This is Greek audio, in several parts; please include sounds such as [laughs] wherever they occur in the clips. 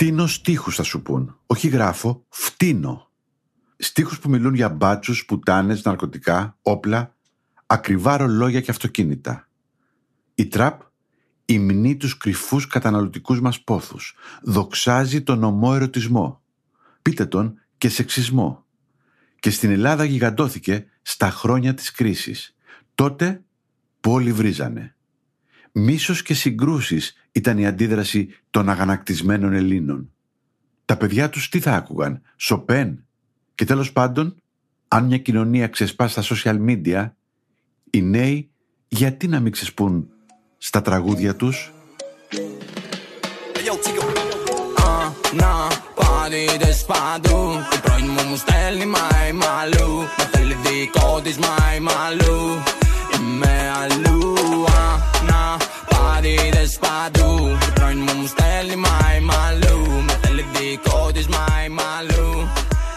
Φτύνω στίχους θα σου πούν. Όχι γράφω, φτύνω. Στίχους που μιλούν για μπάτσους, πουτάνες, ναρκωτικά, όπλα, ακριβά ρολόγια και αυτοκίνητα. Η τραπ υμνεί τους κρυφούς καταναλωτικούς μας πόθους. Δοξάζει τον ομό ερωτισμό. Πείτε τον και σεξισμό. Και στην Ελλάδα γιγαντώθηκε στα χρόνια της κρίσης. Τότε που όλοι βρίζανε. Μίσος και συγκρούσεις ήταν η αντίδραση των αγανακτισμένων Ελλήνων. Τα παιδιά τους τι θα άκουγαν, Σοπέν; Και τέλος πάντων, αν μια κοινωνία ξεσπά στα social media, οι νέοι γιατί να μην ξεσπούν στα τραγούδια τους; Είμαι αλλού, να πάρει δεσπαντού Το πρώην μου μου στέλνει μάι μαλλού Με θέλει δικό της μάι μαλλού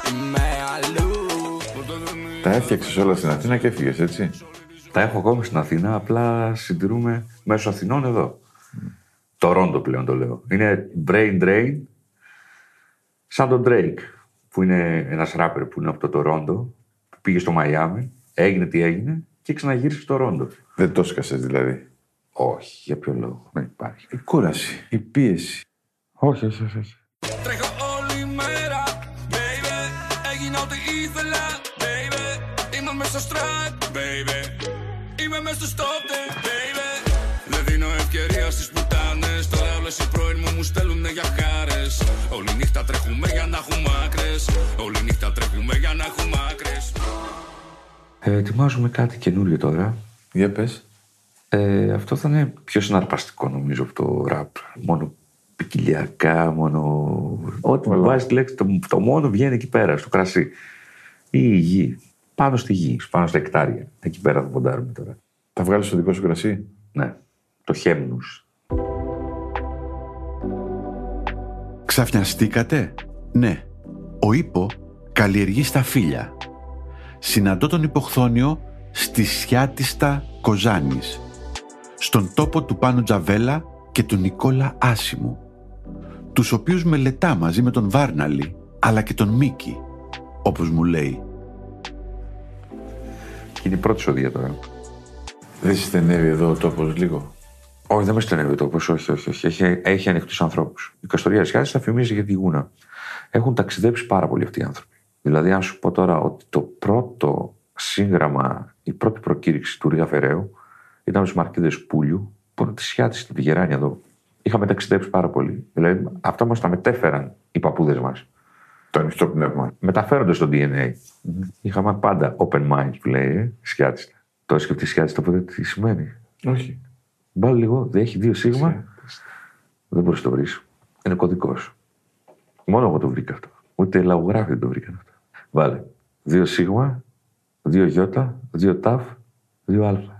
Είμαι αλλού Τα έφτιαξες όλα στην Αθήνα και έφυγες έτσι; Τα έχω ακόμα στην Αθήνα, απλά συντηρούμε μέσω Αθηνών εδώ. Το Ρόντο πλέον το λέω. Είναι brain drain, σαν τον Drake, που είναι ένας ράπερ που είναι από το Τορόντο, που πήγε στο Μαϊάμι, έγινε τι έγινε και ξαναγύρισε στο Ρόντο. Δεν το σκασες δηλαδή. Όχι, για ποιο λόγο; Δεν υπάρχει. Η κούραση, η πίεση. Όχι, όχι, όχι. όχι. Τρέχω όλη μέρα, baby Έγινα ό,τι ήθελα, baby Είμαι μέσα στο strike, baby Είμαι μέσα στο stop, baby Δεν δίνω ευκαιρία στις πουτάνες Τώρα όλες οι πρώην μου μου στέλνουνε για χάρες Όλη νύχτα τρέχουμε για να έχουμε άκρες Όλη νύχτα τρέχουμε για να έχουμε άκρες Ε, ετοιμάζουμε κάτι καινούριο τώρα. Για πες. Ε, αυτό θα είναι πιο συναρπαστικό νομίζω από το ραπ. Μόνο ποικιλιακά, μόνο. Ό,τι μου βάζεις τη λέξη, το, το μόνο βγαίνει εκεί πέρα, στο κρασί. Ή η γη. Πάνω στη γη, πάνω στα εκτάρια. Εκεί πέρα θα ποντάρουμε τώρα. Θα βγάλεις το δικό σου κρασί; Ναι. Το χέμνους. Ξαφνιαστήκατε; Ναι. Ο Ήπο καλλιεργεί στα φύλλα. Συναντώ τον υποχθόνιο στη Σιάτιστα Κοζάνης. Στον τόπο του Πάνου Τζαβέλα και του Νικόλα Άσιμου. Τους οποίους μελετά μαζί με τον Βάρναλη, αλλά και τον Μίκη, όπως μου λέει. Και είναι η πρώτη σοδεία τώρα. Δεν συστενεύει εδώ ο τόπος λίγο. Όχι, δεν με στενεύει το όπως, όχι, όχι, όχι. Έχει, έχει ανοιχτούς ανθρώπους. Η Καστορία Σιάση θα φημίζει για τη Γούνα. Έχουν ταξιδέψει πάρα πολύ αυτοί οι άνθρωποι. Δηλαδή, αν σου πω τώρα ότι το πρώτο σύγγραμμα, η πρώτη προκήρυξη του Ρίγα Φεραίου ήταν στους Μαρκίδες Πούλιου, που είναι της Σιάτη στη Γεράνια εδώ. Είχαμε ταξιδέψει πάρα πολύ. Δηλαδή, αυτά μας τα μετέφεραν οι παππούδες μας. Το ανοιχτό πνεύμα. Μεταφέρονται στο DNA. Είχαμε πάντα open minds που λέει, ε, Σιάτιστα. Το σκεφτεί Σιάτιστα ποτέ τι σημαίνει. Όχι. Βάλει λίγο, δεν έχει δύο σίγμα. Δεν μπορείς να το βρεις. Είναι κωδικός. Μόνο εγώ το βρήκα αυτό. Ούτε λαογράφοι δεν το βρήκαν αυτό. Βάλε. Δύο σίγμα, δύο γιώτα, δύο ταφ, δύο αλφα.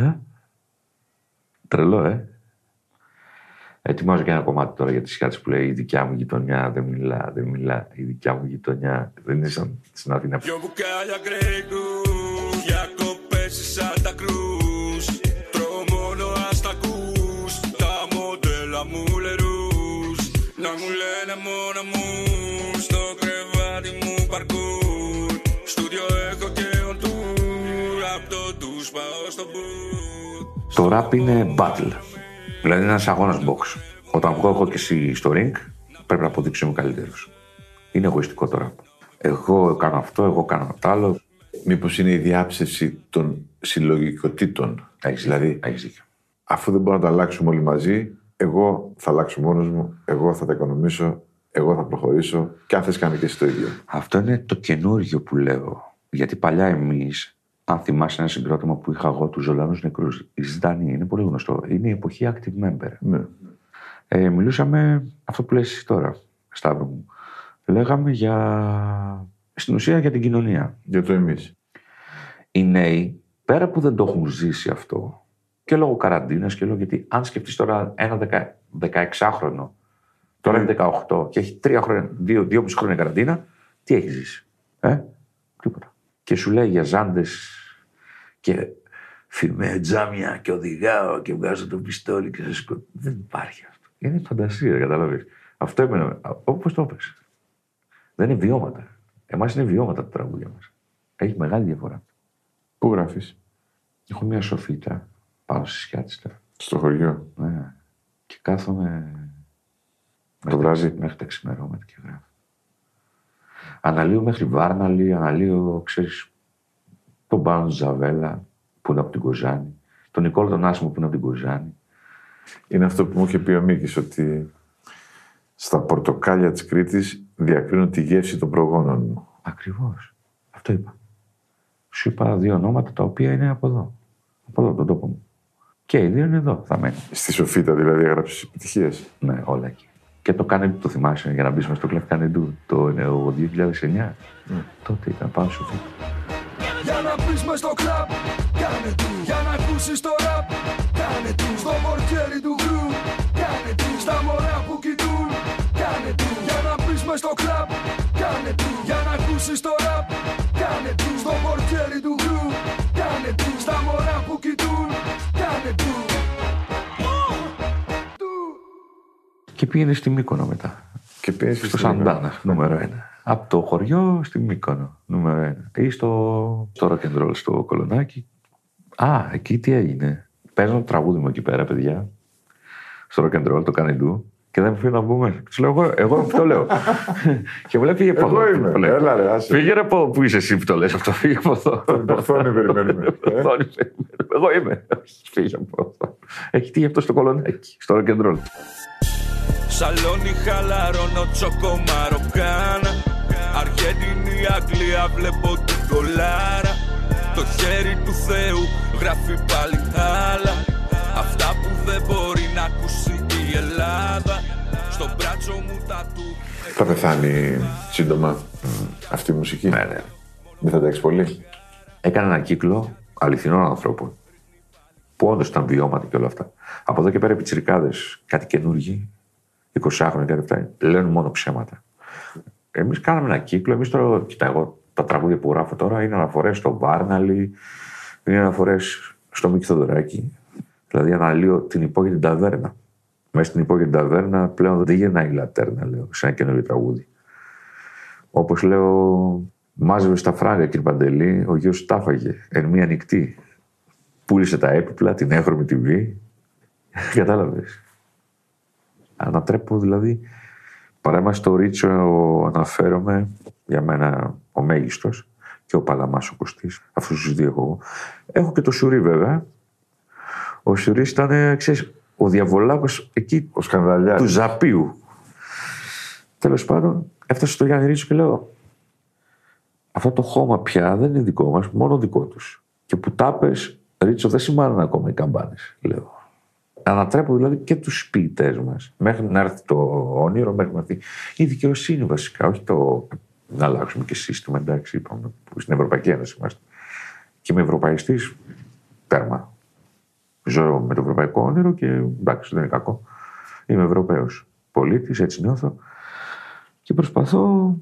Ε; Τρελό, ε. Ετοιμάζω και ένα κομμάτι τώρα για τη σχέση που λέει Η δικιά μου γειτονιά δεν μιλά, δεν μιλά. Η δικιά μου γειτονιά δεν είναι σαν στην Αθήνα. Δυο μπουκάλια Grey Goose Για κοπές στη Santa Cruz Τρώω μόνο αστακούς Τα μοντέλα μου λερούς Να μου λένε μόνο μου Το rap είναι battle. Δηλαδή είναι ένας αγώνας box. Όταν βγω εγώ και εσύ στο ring, πρέπει να αποδείξω είμαι καλύτερος. Είναι εγωιστικό τώρα. Εγώ κάνω αυτό, εγώ κάνω το άλλο. Μήπως είναι η διάψευση των συλλογικοτήτων; Έχεις δηλαδή, δίκιο, έχεις δίκιο. αφού δεν μπορούμε να τα αλλάξουμε όλοι μαζί, εγώ θα αλλάξω μόνος μου, εγώ θα τα οικονομήσω, εγώ θα προχωρήσω και αν θες κάνει και εσύ το ίδιο. Αυτό είναι το καινούργιο που λέω. Γιατί παλιά εμείς, αν θυμάσαι ένα συγκρότημα που είχα εγώ τους ζωντανού νεκρούς, η Ζητανή, είναι πολύ γνωστό. Είναι η εποχή active member. Ναι. Ε, μιλούσαμε αυτό που λες εσύ τώρα, Σταύρο μου. Λέγαμε για. στην ουσία για την κοινωνία. Για το εμείς. Οι νέοι, πέρα που δεν το έχουν ζήσει αυτό, και λόγω καραντίνας και λόγω γιατί αν σκεφτείς τώρα ένα 16χρονο, τώρα είναι 18 και έχει τρία χρόνια, δύο, δύο μισή χρόνια καραντίνα, τι έχεις ζήσει. Ε, τίποτα. Και σου λέει για ζάντες και φημαία τζάμια και οδηγάω και βγάζω το πιστόλι και σε σκοτώ. Δεν υπάρχει αυτό. Είναι φαντασία, καταλαβείς. Αυτό είναι όπως το έπαιξες. Δεν είναι βιώματα. Εμάς είναι βιώματα τα τραγούδια μας. Έχει μεγάλη διαφορά. Πού γράφεις, Έχω μια σοφίτα πάνω στη σκιάτιστα. στο χωριό. Ναι. Και κάθομαι. Το βράδυ. Μέχρι τα ξημερώματα και γράφω. Αναλύω μέχρι Βάρναλη, αναλύω, ξέρεις, τον Πάνο Ζαβέλα που είναι από την Κοζάνη, τον Νικόλο τον Άσιμο που είναι από την Κοζάνη. Είναι αυτό που μου είχε πει ο Μίκης, ότι στα πορτοκάλια της Κρήτης διακρίνω τη γεύση των προγόνων μου. Ακριβώς. Αυτό είπα. Σου είπα δύο ονόματα τα οποία είναι από εδώ. Από εδώ, τον τόπο μου. Και οι δύο είναι εδώ, θα μένουν. Στη Σοφίτα δηλαδή έγραψες επιτυχίες. Ναι, όλα εκεί. Και το Κάνεντου το θυμάσαι για να μπει στο κλεφ Κάνεντου το ε, ο 2009. Τότε ήταν πάνω σου. Για να μπεις μες στο κλαμπ, κάνε του. Για να ακούσεις το ραπ, κάνε του. Στο πορτιέρι του γκρου, κάνε του. Στα μωρά που κοιτούν, κάνε του. Για να μπεις μες στο κλαμπ, κάνε του. Για να ακούσεις το ραπ, κάνε του. Στο πορτιέρι του γκρου, κάνε του. Στα μωρά που κοιτούν, κάνε του. Του. Και πήγαινε στη Μύκονο μετά. Και πήγες και Στο στην Σαντάνα, νούμερο ένα. Από το χωριό στη Μύκονο, νούμερο ένα. Ή στο, στο rock and roll στο Κολονάκι. Α, εκεί τι έγινε. Παίζουν το τραγούδι μου εκεί πέρα, παιδιά. Στο rock and roll, το Κάνεντου. Και δεν μου φύγει να μπούμε. Τους λέω, εγώ, εγώ που το λέω. [laughs] και μου λέει, φύγε από Εγώ εδώ. είμαι. που λέω. Έλα ρε, άσε. Φύγε ρε από εδώ που είσαι εσύ που το λες αυτό. Φύγε από εδώ. Ορθώνει περιμένουμε. [laughs] Ε, Οθόνη, περιμένουμε. Εγώ είμαι. [laughs] Φύγε από εδώ. Έχει τύχει αυτό στο Κολονάκι, στο rock and roll. Σαλόνι χαλαρώνω τσόκο μαροκάνα Αργέντινη Αγγλία βλέπω την κολάρα Το χέρι του Θεού γράφει πάλι άλλα Αυτά που δεν μπορεί να ακούσει η Ελλάδα Στο μπράτσο μου τα του Θα πεθάνει σύντομα αυτή η μουσική. Ναι, ναι. Δεν θα τα έχεις πολύ; Έκανε ένα κύκλο αληθινών ανθρώπων. Που όντως ήταν βιώματα και όλα αυτά. Από εδώ και πέρα οι πιτσιρικάδες, κάτι καινούργοι, 20 χρόνια και αυτά, λένε μόνο ψέματα. Εμείς κάναμε ένα κύκλο. Εμείς τώρα, κοιτά, εγώ τα τραγούδια που γράφω τώρα είναι αναφορές στο Βάρναλι, είναι αναφορές στο Μίκη Θοδωράκη. Δηλαδή αναλύω την υπόγειη την ταβέρνα. Μέσα στην υπόγειη την ταβέρνα πλέον δεν γεννάει η λατέρνα, λέω, σε ένα καινούριο τραγούδι. Όπως λέω, μάζευε στα φράγκα, κύριε Παντελή, ο γιος τα έφαγε εν μία νυχτή. Πούλησε τα έπιπλα, την έχρωμη τη βή. [laughs] Κατάλαβες. Ανατρέπω δηλαδή. Παρά στο Ρίτσο αναφέρομαι για μένα ο μέγιστος και ο Παλαμάς ο Κωστής, αυτούς τους δύο εγώ. Έχω και το Σουρί βέβαια. Ο Σουρί ήταν, ξέρεις, ο διαβολάκος εκεί Ο σκανδαλιάς. του Ζαπίου. Τέλος πάντων, έφτασε στο Γιάννη Ρίτσο και λέω: Αυτό το χώμα πια δεν είναι δικό μας, μόνο δικό τους. Και που τα πες, Ρίτσο, δεν σημαίνουν ακόμα οι καμπάνες, λέω. Ανατρέπω δηλαδή και τους ποιητέ μας. Μέχρι να έρθει το όνειρο, μέχρι να έρθει η δικαιοσύνη βασικά. Όχι το να αλλάξουμε και σύστημα, εντάξει, είπαμε, που στην Ευρωπαϊκή Ένωση είμαστε. Και είμαι Ευρωπαϊστής, τέρμα. Ζω με το ευρωπαϊκό όνειρο και εντάξει, δεν είναι κακό. Είμαι Ευρωπαίος πολίτης, έτσι νιώθω. Και προσπαθώ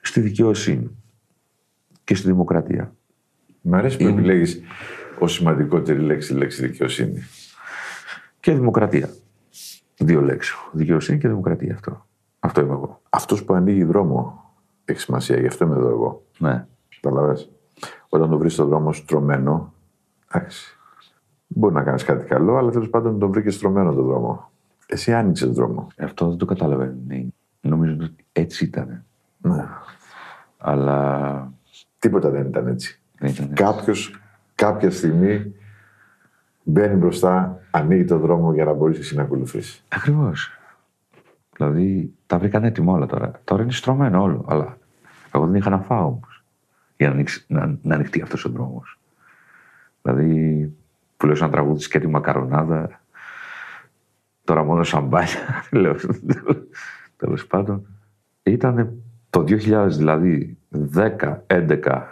στη δικαιοσύνη και στη δημοκρατία. Μ' αρέσει που επιλέγεις ω σημαντικότερη λέξη λέξη δικαιοσύνη. Και δημοκρατία. Δύο λέξεις. Δικαιοσύνη και δημοκρατία αυτό. Αυτό είμαι εγώ. Αυτός που ανοίγει δρόμο έχει σημασία, γι' αυτό είμαι εδώ εγώ. Ναι. Καταλαβέ. Όταν το βρεις στον δρόμο στρωμένο, εντάξει. Μπορεί να κάνεις κάτι καλό, αλλά τέλος πάντων τον βρήκες στρωμένο τον δρόμο. Εσύ άνοιξες τον δρόμο. Αυτό δεν το καταλαβαίνω. Ναι. Νομίζω ότι έτσι ήταν. Ναι. Αλλά Τίποτα δεν ήταν έτσι. δεν ήταν. Κάποιος κάποια στιγμή μπαίνει μπροστά, ανοίγει τον δρόμο για να μπορείς εσύ να ακολουθήσεις. Ακριβώς. Δηλαδή τα βρήκαν έτοιμα όλα τώρα. Τώρα είναι στρωμένο όλο. Αλλά εγώ δεν είχα να φάω όμως. Για να, ανοίξει, να, να ανοιχτεί αυτός ο δρόμος. Δηλαδή που λέω σαν τραγούδι και τη μακαρονάδα. Τώρα μόνο σαμπάνια. [laughs] λέω. Τέλος πάντων. Ήταν το 2000 δηλαδή 10-11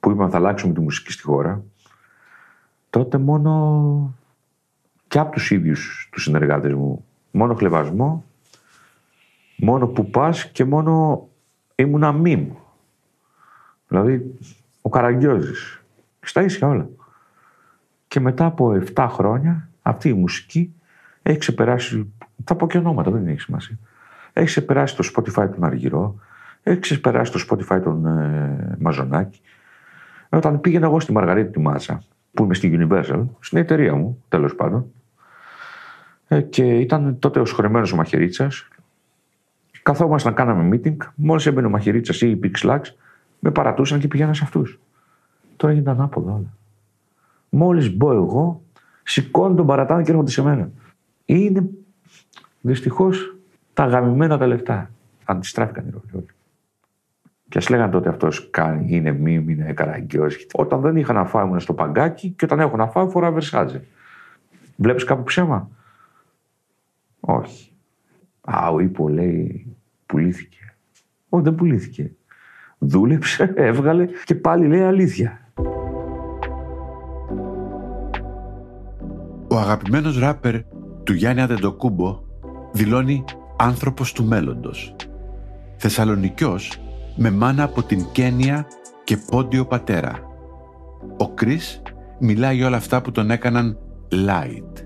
που είπαμε θα αλλάξουμε τη μουσική στη χώρα. Τότε μόνο και από τους ίδιους τους συνεργάτες μου. Μόνο χλεβασμό, μόνο που πας και μόνο ήμουνα μίμ. Δηλαδή, ο Καραγκιόζης. Στα ίσια όλα. Και μετά από 7 χρόνια, αυτή η μουσική έχει ξεπεράσει, θα πω και ονόματα, δεν έχει σημασία. Έχει ξεπεράσει το Spotify του Αργυρό, έχει ξεπεράσει το Spotify τον ε, Μαζονάκη. Όταν πήγαινα εγώ στη Μαργαρίτη τη Μάτσα, που είμαι στη Universal, στην εταιρεία μου, τέλος πάντων, ε, και ήταν τότε ο σχολεμένος ο Μαχαιρίτσας. Καθόμασταν να κάναμε meeting. Μόλις έμπαινε ο Μαχαιρίτσας ή η Pixlax, με παρατούσαν και πηγαίνα σε αυτούς. Τώρα γίνεται ανάποδα όλα. Μόλις μπω εγώ, σηκώνουν τον παρατάνε και έρχονται σε μένα. Είναι δυστυχώς τα γαμημένα τα λεφτά. Αντιστράφηκαν οι ρόλοι όλοι. Και ας λέγανε τότε αυτός κάνει, είναι μήμη, είναι καραγκιό. Όταν δεν είχα να φάω, ήμουν στο παγκάκι και όταν έχω να φάω, φοράω βερσάτζε. Βλέπεις κάπου ψέμα; Όχι. Α, ο Ήπο λέει πουλήθηκε. Όχι, δεν πουλήθηκε. Δούλεψε, [laughs] έβγαλε και πάλι λέει αλήθεια. Ο αγαπημένος ράπερ του Γιάννη Αντεντοκούμπο δηλώνει άνθρωπος του μέλλοντος. Θεσσαλονικιός με μάνα από την Κένια και πόντιο πατέρα. Ο Κρίς μιλάει για όλα αυτά που τον έκαναν light.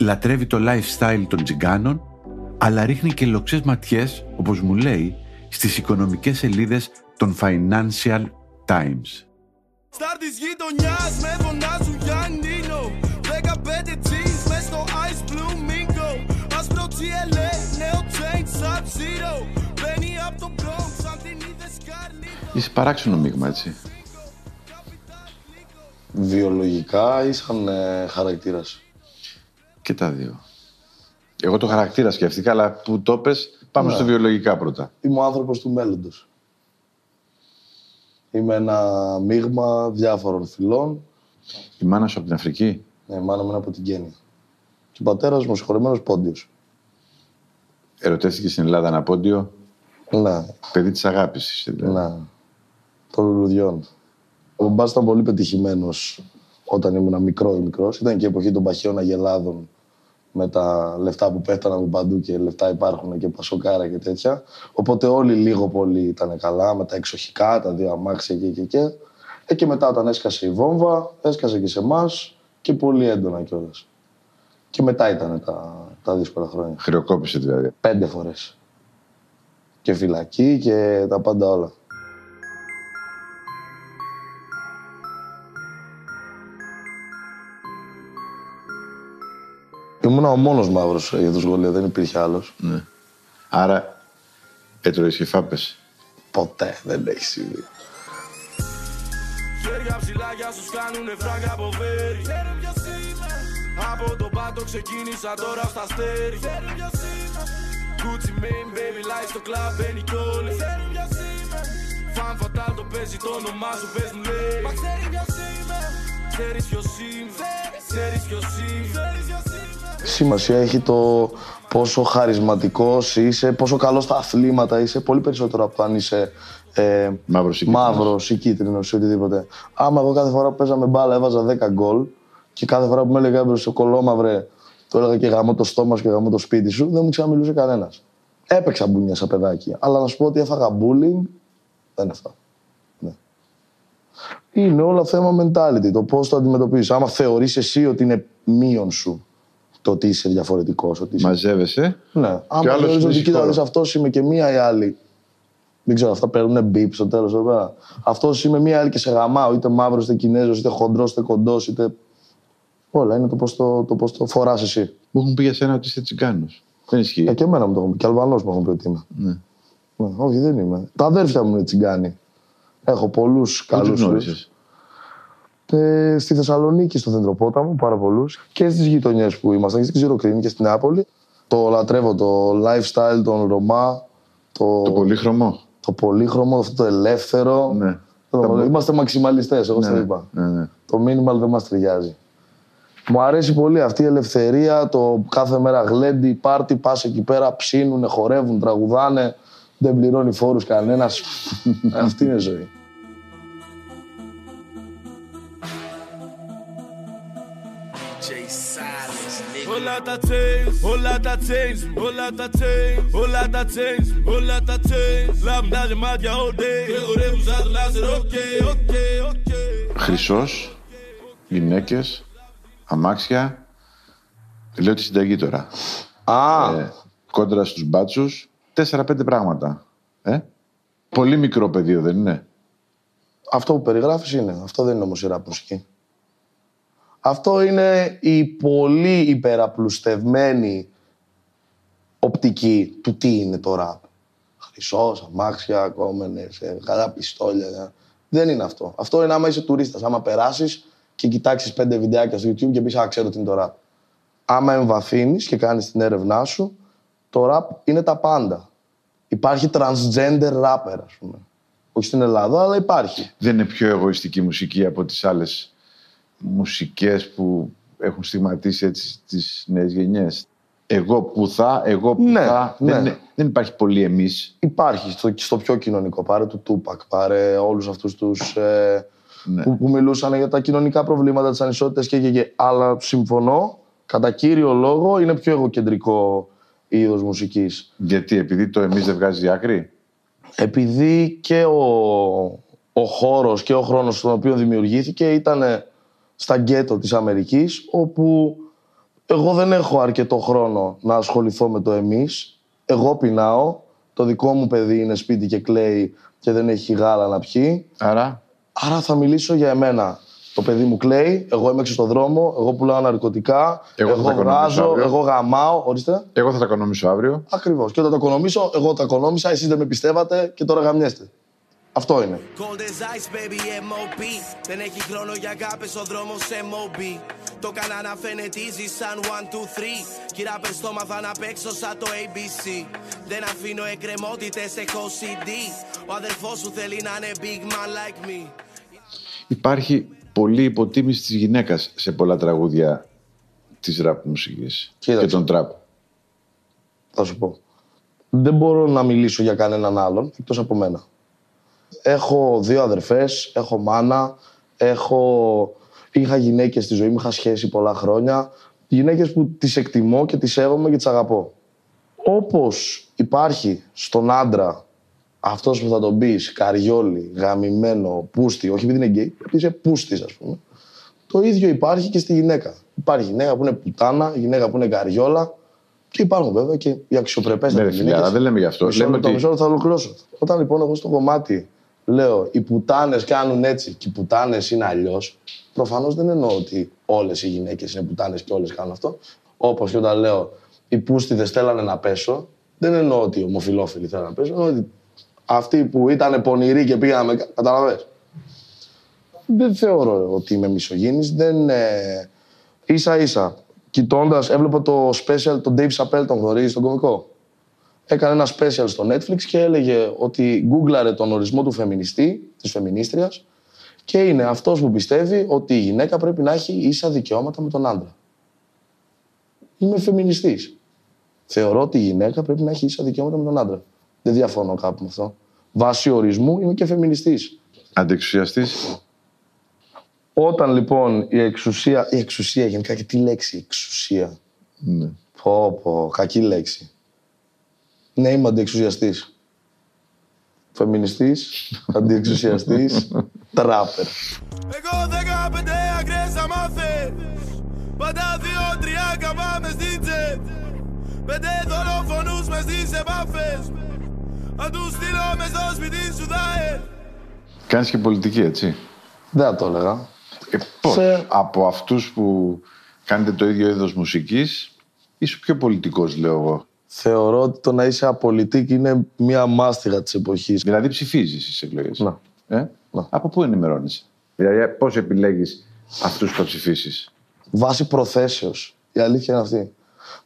Λατρεύει το lifestyle των τσιγκάνων, αλλά ρίχνει και λοξές ματιές, όπως μου λέει, στις οικονομικές σελίδες των Financial Times. Στάρ της γειτονιάς με φωνάζουν Γιάννινο Είσαι παράξενο μείγμα, έτσι. Βιολογικά ή σαν ε, χαρακτήρας. Και τα δύο. Εγώ το χαρακτήρα σκέφτηκα, αλλά που το πες, πάμε Ναι. στο βιολογικά πρώτα. Είμαι ο άνθρωπος του μέλλοντος. Είμαι ένα μείγμα διάφορων φυλών. Η μάνα σου από την Αφρική; Ναι, η μάνα μου είναι από την Κένια. Και ο πατέρας μου συγχωρεμένος πόντιος. Ερωτεύτηκες στην Ελλάδα ένα πόντιο; Ναι, Παιδί της αγάπης. είσαι, δηλαδή. ναι. Των λουλουδιών. Ο μπαμπάς ήταν πολύ πετυχημένος όταν ήμουν μικρό ή μικρός. Ήταν και η εποχή των παχαίων αγελάδων με τα λεφτά που πέφταναν από παντού και λεφτά υπάρχουν και πασοκάρα και τέτοια. Οπότε όλοι λίγο πολύ ήταν καλά με τα εξοχικά, τα δύο αμάξια και και και. Ε, και μετά όταν έσκασε η βόμβα, έσκασε και σε εμάς και πολύ έντονα κιόλας. Και μετά ήταν τα, τα δύσκολα χρόνια. Χρεοκόπησε δηλαδή. Πέντε φορές. Και φυλακή και τα πάντα όλα. Ο μόνος μαύρος για το σχολείο, δεν υπήρχε άλλος. Ναι. Άρα έτρωες και φάπες. Ποτέ δεν έχει συμβεί. Χέρια ψηλά για σου κάνουνε φράγκα από βέρι. Από το πάτο ξεκίνησα τώρα στα στέρι. Gucci Mane, baby life στο κλαμπ μπαίνει κι όλοι Φαν φατάλ το παίζει το όνομά σου πες μου λέει. Μα ξέρεις ποιος είμαι. Ξέρεις ποιος είμαι. Ξέρεις ποιος είμαι Σημασία έχει το πόσο χαρισματικός είσαι, πόσο καλός στα αθλήματα είσαι, πολύ περισσότερο από το αν είσαι ε, Μαύρος ή κίτρινος. μαύρος ή κίτρινος ή οτιδήποτε. Άμα εγώ κάθε φορά που παίζαμε μπάλα έβαζα 10 γκολ και κάθε φορά που με έλεγε κάποιος στο κολόμαυρε, το έλεγα και γαμώ το στόμα σου και γαμώ το σπίτι σου, δεν μου ξαναμιλούσε κανένας. Έπαιξα μπουνιά σαν παιδάκι. Αλλά να σου πω ότι έφαγα bullying, δεν έφαγα. Ναι. Είναι όλα θέμα mentality, το πώς το αντιμετωπίζεις. Άμα θεωρείς εσύ ότι είναι μείον σου το ότι είσαι διαφορετικός. Ότι είσαι... Μαζεύεσαι. Ναι. Και Άμα άλλος θεωρείς είναι ότι κοίτα, συγχώρο. δεις, αυτός είμαι και μία ή άλλη. Δεν ξέρω, αυτά παίρνουν μπιπ στο τέλος εδώ πέρα. Αυτός είμαι μία άλλη και σε γαμάω. Είτε μαύρος, είτε κινέζος, είτε χοντρός, είτε κοντός, είτε. Όλα είναι το πώς το, το, πώς το φοράς εσύ. Μου έχουν πει για σένα ότι είσαι τσιγκάνος. Δεν ισχύει. Ε, και εμένα μου το έχουν πει. Και Αλβανός μου έχουν πει ότι είμαι. Ναι. Ναι, όχι, δεν είμαι. Τα αδέρφια μου είναι τσιγκάνοι. Έχω πολλούς Πού καλούς. Τους γνώρισες; Ε, στη Θεσσαλονίκη, στο Δεντροπόταμο, πάρα πολλούς. Και στις γειτονιές που ήμασταν, και στην Ξηροκρίνη και στην Νεάπολη. Το λατρεύω, το lifestyle των Ρωμά. Το, Το πολύχρωμο. το πολύχρωμο, αυτό το ελεύθερο. Ναι. Το- Είμαστε μαξιμαλιστές, εγώ Ναι, στο ναι, είπα. ναι, ναι. Το minimal δεν μας ταιριάζει. Μου αρέσει πολύ αυτή η ελευθερία, το κάθε μέρα γλέντι, πάρτι, πας εκεί πέρα, ψήνουνε, χορεύουν, τραγουδάνε, δεν πληρώνει φόρους κανένας. [laughs] αυτή είναι η ζωή. Όλα τα chains, όλα τα chains, όλα τα chains, όλα τα chains, όλα τα chains. Λάμπναζε μάτια all day και χορεύουν σαν τον Άσερ, οκ, οκ, οκ. Χρυσός, γυναίκες, αμάξια. Λέω τη συνταγή τώρα. Α, Ε, κόντρα στους μπάτσους, τέσσερα-πέντε πράγματα. Ε; Πολύ μικρό πεδίο δεν είναι; αυτό που περιγράφεις είναι. Αυτό δεν είναι όμως η ραπ μουσική. Αυτό είναι η πολύ υπεραπλουστευμένη οπτική του τι είναι το ραπ. Χρυσός, αμάξια, κόμενες, ε, καλά πιστόλια. ε. Δεν είναι αυτό. Αυτό είναι άμα είσαι τουρίστας. Άμα περάσεις και κοιτάξεις πέντε βιντεάκια στο YouTube και πεις «Α, ξέρω τι είναι το ραπ». Άμα εμβαθύνεις και κάνεις την έρευνά σου, το ραπ είναι τα πάντα. Υπάρχει transgender rapper, ας πούμε. Όχι στην Ελλάδα, αλλά υπάρχει. Δεν είναι πιο εγωιστική μουσική από τις άλλες μουσικές που έχουν στιγματίσει έτσι τις νέες γενιές. Εγώ που θα, εγώ που Ναι, θα. ναι. Δεν, είναι- δεν υπάρχει πολύ εμείς. Υπάρχει στο, στο πιο κοινωνικό. Πάρε του Τούπακ, πάρε όλους αυτούς τους ε, Ναι. που, που μιλούσαν για τα κοινωνικά προβλήματα, τις ανισότητες και, και, και. Αλλά συμφωνώ, κατά κύριο λόγο είναι πιο εγωκεντρικό είδος μουσικής. Γιατί, επειδή το εμείς δεν βγάζει άκρη; Επειδή και ο, ο χώρος και ο χρόνος στον οποίο δημιουργήθηκε ήταν στα γκέτο της Αμερικής, όπου εγώ δεν έχω αρκετό χρόνο να ασχοληθώ με το εμείς. Εγώ πεινάω, το δικό μου παιδί είναι σπίτι και κλαίει και δεν έχει γάλα να πιει. Άρα, Άρα θα μιλήσω για εμένα. Το παιδί μου κλαίει, εγώ είμαι έξω στον δρόμο, εγώ πουλάω ναρκωτικά, Εγώ θα εγώ τα οικονομήσω βγάζω, αύριο. εγώ γαμάω. Ορίστε. εγώ θα τα οικονομήσω αύριο. Ακριβώς. Και όταν το οικονομήσω, εγώ το οικονόμησα, εσείς δεν με πιστεύατε και τώρα γαμιέστε. Αυτό είναι. Cold as ice, baby, MOB. Δεν έχει χρόνο για αγάπες ο δρόμος MOB. Το κάνα να φαίνεται easy σαν 1, 2, 3. Κύρα στο μάθα να παίξω σαν το ABC. Δεν αφήνω εκκρεμότητες, έχω CD. Ο αδερφός σου θέλει να είναι big man like me. Υπάρχει πολλή υποτίμηση της γυναίκας σε πολλά τραγούδια της ραπ μουσικής Κοίταξε. και των τραπ. Θα σου πω. Δεν μπορώ να μιλήσω για κανέναν άλλον εκτός από μένα. Έχω δύο αδερφές, έχω μάνα, έχω... είχα γυναίκες στη ζωή μου, είχα σχέση πολλά χρόνια. Γυναίκες που τις εκτιμώ και τις σέβομαι και τις αγαπώ. Όπως υπάρχει στον άντρα αυτός που θα τον πεις καριόλι, γαμημένο, πούστη, όχι επειδή είναι γκέι, επειδή είσαι πούστης ας πούμε. Το ίδιο υπάρχει και στη γυναίκα. Υπάρχει γυναίκα που είναι πουτάνα, γυναίκα που είναι καριόλα και υπάρχουν βέβαια και οι αξιοπρεπέστατες Ναι, ρε φίλε, γυναίκες. αλλά δεν λέμε γι' αυτό. Μισό Λέμε λεπτό, ότι- μισό λεπτό, θα ολοκληρώσω. Όταν λοιπόν εγώ στο κομμάτι λέω οι πουτάνες κάνουν έτσι και οι πουτάνες είναι αλλιώς, προφανώς δεν εννοώ ότι όλες οι γυναίκες είναι πουτάνες και όλες κάνουν αυτό. Όπως και όταν λέω οι πούστιδες θέλανε να πέσω, δεν εννοώ ότι οι ομοφυλόφιλοι θέλανε να πέσω. Εννοώ ότι αυτοί που ήταν πονηροί και πήγαν με. Καταλαβες. Δεν θεωρώ ότι είμαι μισογίνης. Δεν. Ε... ίσα ίσα. Κοιτώντας, έβλεπα το special, τον Dave Chappelle, τον γνωρίζεις, τον κωμικό; Έκανε ένα special στο Netflix και έλεγε ότι γκούγκλαρε τον ορισμό του φεμινιστή, της φεμινίστριας και είναι αυτός που πιστεύει ότι η γυναίκα πρέπει να έχει ίσα δικαιώματα με τον άντρα. Είμαι φεμινιστής. Θεωρώ ότι η γυναίκα πρέπει να έχει ίσα δικαιώματα με τον άντρα. Δεν διαφωνώ κάπου με αυτό. Βάσει ορισμού είμαι και φεμινιστής. Αντεξουσιαστής. Όταν λοιπόν η εξουσία, η εξουσία γενικά και τι λέξη εξουσία; Ναι. Πω πω, κακή λέξη. Ναι, είμαι αντιεξουσιαστής. Φεμινιστής, [laughs] αντιεξουσιαστής, τράπερ. Εγώ δεκαπέντε άκρες θα μάθες Πάντα δύο-τρία καμπάμε στην τσετ Πέντε δολοφονούς μες στις επαφές Αν τους στείλω μες στο σπίτι σου θα έρθει Κάνεις και πολιτική, έτσι. Δεν θα το έλεγα. Ε, πώς, Σε- από αυτούς που Κάνετε το ίδιο είδος μουσικής. Είσαι πιο πολιτικός, λέω εγώ. Θεωρώ ότι το να είσαι απολυτική είναι μία μάστιγα της εποχής. Δηλαδή ψηφίζεις στις εκλογές. Να. Ε; Να. Από πού ενημερώνεσαι; Δηλαδή, πώς επιλέγεις αυτούς που θα ψηφίσεις; Βάσει προθέσεως. Η αλήθεια είναι αυτή.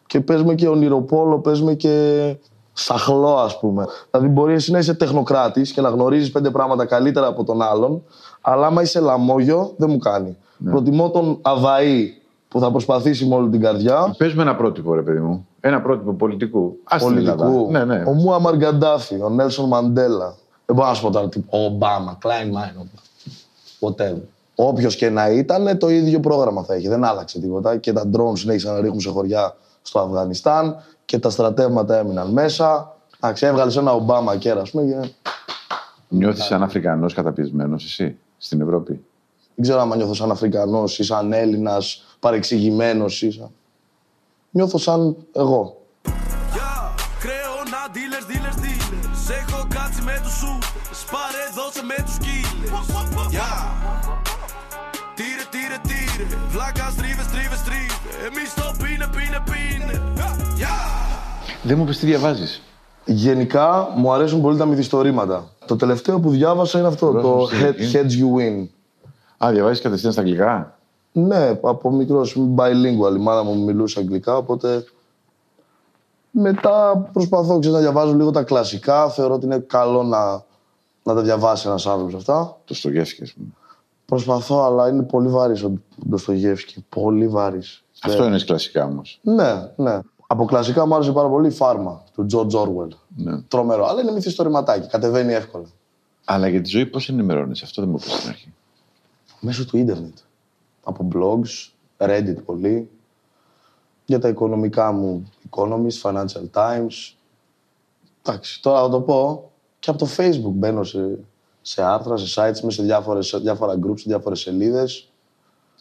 Και παίζουμε και ονειροπόλο, παίζουμε και σαχλό, ας πούμε. Δηλαδή, μπορείς εσύ να είσαι τεχνοκράτης και να γνωρίζεις πέντε πράγματα καλύτερα από τον άλλον, αλλά άμα είσαι λαμόγιο, δεν μου κάνει. Προτιμώ τον Αβαή που θα προσπαθήσει με όλη την καρδιά. Παίζουμε ένα πρότυπο, ρε παιδί μου. Ένα πρότυπο πολιτικού. Ας την Ελλάδα. Πολιτικού. Ναι, ναι. Ο Μούαμαρ Γκαντάφη, ο Νέλσον Μαντέλα. Δεν μπορώ να σου πω τώρα τύπου ο Ομπάμα, Κλάιν Μάιν, whatever. Όποιος και να ήταν, το ίδιο πρόγραμμα θα έχει. Δεν άλλαξε τίποτα. Και τα drones συνέχισαν να ρίχνουν σε χωριά στο Αφγανιστάν και τα στρατεύματα έμειναν μέσα. Εντάξει, έβγαλες ένα Ομπάμα κέρα, ας πούμε. Και... Νιώθεις σαν Αφρικανός καταπιεσμένος εσύ στην Ευρώπη; Δεν ξέρω αν νιώθω σαν Αφρικανός ή σαν Έλληνας, παρεξηγημένος ή σαν. Νιώθω σαν εγώ. Yeah, κρέωνα dealers, dealers, dealers. Έχω κάτσει με τους shooters. Πάρε δώσε με τους killers. Yeah. Τύρε, τύρε, τύρε. Βλάκας στρίβε, στρίβε, στρίβε. Εμείς το πίνε, πίνε, πίνε. Yeah. Δεν μου πεις τι διαβάζεις. Γενικά μου αρέσουν πολύ τα μυθιστορήματα. Το τελευταίο που διάβασα είναι αυτό, το Ρώσος Head, είναι. Heads You Win. Α, διαβάζεις κατευθείαν στα αγγλικά; Ναι, από μικρός bilingual. Η μάνα μου μιλούσε αγγλικά, οπότε. Μετά προσπαθώ ξέρεις, να διαβάζω λίγο τα κλασικά. Θεωρώ ότι είναι καλό να, να τα διαβάσει ένας άνθρωπος αυτά. Το στο γεύσκι, ας πούμε. Προσπαθώ, αλλά είναι πολύ βαρύς ο Ντοστογεύσκη. Πολύ βαρύς. Αυτό είναι κλασικά όμως. Ναι, ναι. Από κλασικά μου άρεσε πάρα πολύ η Φάρμα του George Orwell. Ναι. Τρομερό. Αλλά είναι μυθιστορηματάκι. Κατεβαίνει εύκολα. Αλλά για τη ζωή πώς ενημερώνεσαι, αυτό δεν μου είπες στην αρχή. Μέσω του ίντερνετ. Από blogs, Reddit πολύ. Για τα οικονομικά μου, Economist, Financial Times. Εντάξει, τώρα θα το πω. Και από το Facebook μπαίνω σε, σε άρθρα, σε sites, είμαι σε, διάφορες, σε διάφορα groups, σε διάφορες σελίδες.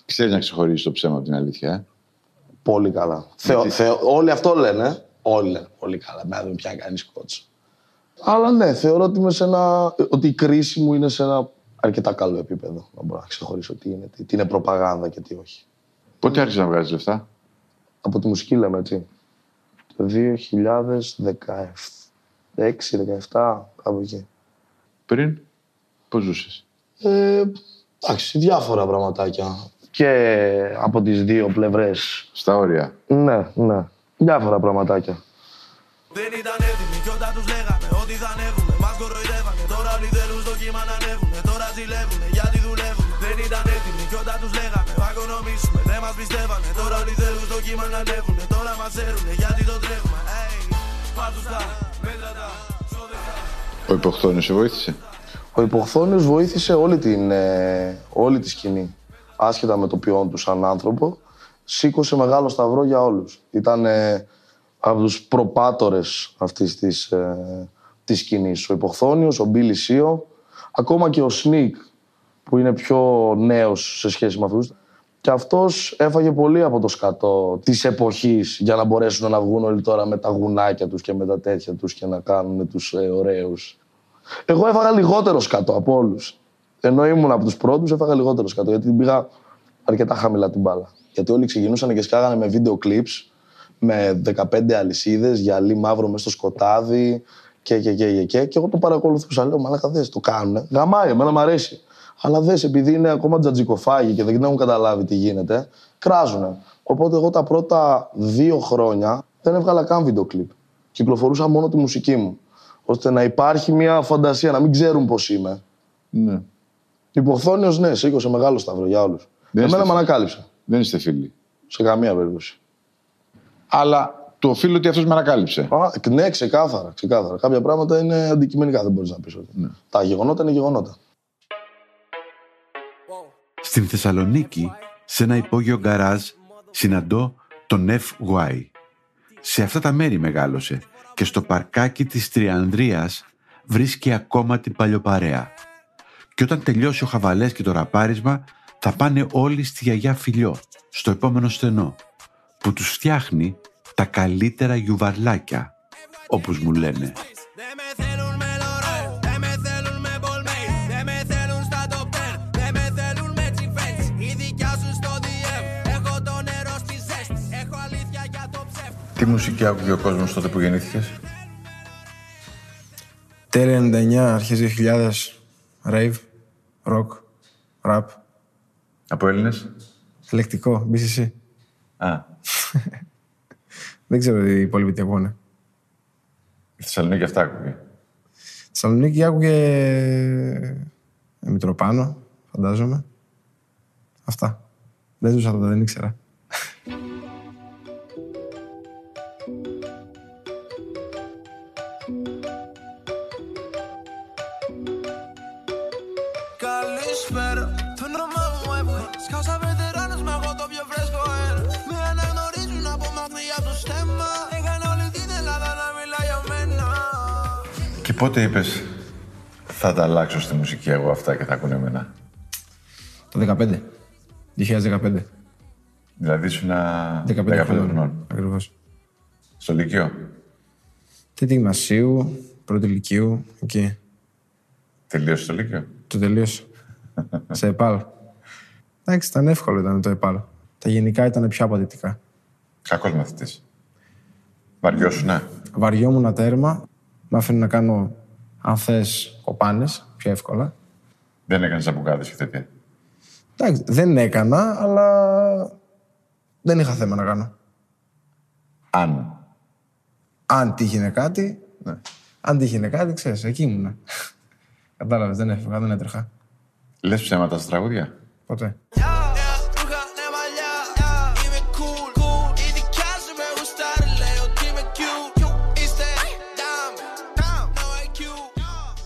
Ξέρεις να ξεχωρίσει το ψέμα από την αλήθεια. Ε; Πολύ καλά. Θεω, θεω, όλοι αυτό λένε. Όλοι λένε πολύ καλά. Μένα δεν με πιάνει κανεί κότσο. Αλλά ναι, θεωρώ ότι, είμαι σε ένα, ότι η κρίση μου είναι σε ένα αρκετά καλό επίπεδο. Να μπορώ να ξεχωρίσω τι είναι, τι, τι είναι προπαγάνδα και τι όχι. Πότε άρχισε να βγάζεις λεφτά; Από τη μουσική λέμε έτσι. Το 2016-17, κάπου εκεί. Πριν, πώς ζούσες; Ε, εντάξει, διάφορα πραγματάκια. Και από τις δύο πλευρές. Στα όρια. Ναι, ναι. Διάφορα πραγματάκια. Δεν ήταν έτοιμοι κι όταν τους λέγαμε ότι θα ανέβουνε Μας κοροϊδεύανε, τώρα όλοι θέλουν στο κύμα να ανέβουνε Τώρα ζηλεύουνε γιατί δουλεύουνε Δεν ήταν έτοιμοι κι όταν τους λέγαμε θα οικονομήσουμε Δεν μας πιστεύανε, τώρα όλοι θέλουν στο κύμα να ανέβουνε Τώρα μας ξέρουνε γιατί το τρέχουμε Hey, πάρ' τα, μέτρα τα, σώδετα Ο υποχθόνιος σε βοήθησε; Ο υποχθόνιος βοήθησε όλη, την, ε, όλη τη σκηνή. Άσχετα με το ποιόν του σαν άνθρωπο, σήκωσε μεγάλο σταυρό για όλους. Ήταν ε, από τους προπάτορες αυτής της, ε, της σκηνής. Ο υποχθόνιος, ο Μπίλι Σίο, ακόμα και ο Σνίκ, που είναι πιο νέος σε σχέση με αυτούς. Και αυτός έφαγε πολύ από το σκατό της εποχής για να μπορέσουν να βγουν όλοι τώρα με τα γουνάκια τους και με τα τέτοια τους και να κάνουν τους ε, ωραίους. Εγώ έφαγα λιγότερο σκατό από όλους. Ενώ ήμουν από τους πρώτους, έφαγα λιγότερο σκατό γιατί την πήγα αρκετά χαμηλά την μπάλα. Γιατί όλοι ξεκινούσαν και σκάγανε με βίντεο clips με 15 αλυσίδες, γυαλί μαύρο μέσα στο σκοτάδι και, και, και, και, και, και εγώ το παρακολουθούσα. Λέω, Μαλάκα, δες το κάνουνε. Γαμάει, εμένα μου αρέσει. Αλλά δες, επειδή είναι ακόμα τζατζικοφάγοι και δεν έχουν καταλάβει τι γίνεται, κράζουνε. Οπότε εγώ τα πρώτα δύο χρόνια δεν έβγαλα καν βίντεο κλιπ. Κυκλοφορούσα μόνο τη μουσική μου. Ώστε να υπάρχει μια φαντασία, να μην ξέρουν πώς είμαι. Ναι. Υποχθόνιος, ναι, σήκωσε μεγάλο σταυρό για όλους. Δεν Εμένα είστε με ανακάλυψε. Δεν είστε φίλοι. Σε καμία περίπτωση. Αλλά το οφείλω ότι αυτός με ανακάλυψε. Α, ναι, ξεκάθαρα, ξεκάθαρα. Κάποια πράγματα είναι αντικειμενικά, δεν μπορείς να πεις ότι. Ναι. Τα γεγονότα είναι γεγονότα. Στην Θεσσαλονίκη, σε ένα υπόγειο γκαράζ, συναντώ τον FY. Σε αυτά τα μέρη μεγάλωσε και στο παρκάκι της Τριανδρίας βρίσκει ακόμα την παλιοπαρέα. Και όταν τελειώσει ο χαβαλές και το ραπάρισμα, θα πάνε όλοι στη γιαγιά Φιλιό, στο επόμενο στενό, που τους φτιάχνει τα καλύτερα γιουβαρλάκια, όπως μου λένε. Δεν με θέλουν με λορέ, δεν με θέλουν με μπολμέι, δεν με θέλουν στα top 10, δεν με θέλουν με τσιφές, η δικιά σου στο DM, έχω το νερό στη Τι μουσική άκουγε ο κόσμος τότε που γεννήθηκες; Τέλη 99, αρχές 2000, rave, rock, rap, Από Έλληνες; ελεκτικό, BCC. Α, [laughs] Δεν ξέρω οι υπόλοιποι τι ακούνε. η Θεσσαλονίκη αυτά άκουγε. Θεσσαλονίκη άκουγε ε, Μητροπάνο, φαντάζομαι. Αυτά. Δεν ζούσα τότε, δεν ήξερα. Πότε είπες θα τα αλλάξω στη μουσική εγώ αυτά και θα ακούνε εμένα. Το 15. 2015. Δηλαδή ήσουν 15, 15 χρονών. χρονών. Ακριβώς. Στο Λυκείο. Τρίτη γυμνασίου, πρώτη ηλικίου, εκεί. Τελείωσε το Λύκειο. Το τελείωσα. [laughs] Σε ΕΠΑΛ. Εντάξει, ήταν εύκολο ήταν το ΕΠΑΛ. Τα γενικά ήταν πιο απαντητικά. Κακός μαθητής. Βαριώσουνα. Βαριόμουν τέρμα. Μ' άφηνε να κάνω, αν θες, κοπάνες πιο εύκολα. Δεν έκανες αμπουκάδες και τέτοια. Εντάξει, δεν έκανα, αλλά δεν είχα θέμα να κάνω. Αν. Αν τύχαινε κάτι, ναι. Αν τύχαινε κάτι, ξέρεις, εκεί ήμουνα. [laughs] Κατάλαβες, δεν έφευγα, δεν έτρεχα. Λες ψέματα στα τραγούδια; Ποτέ.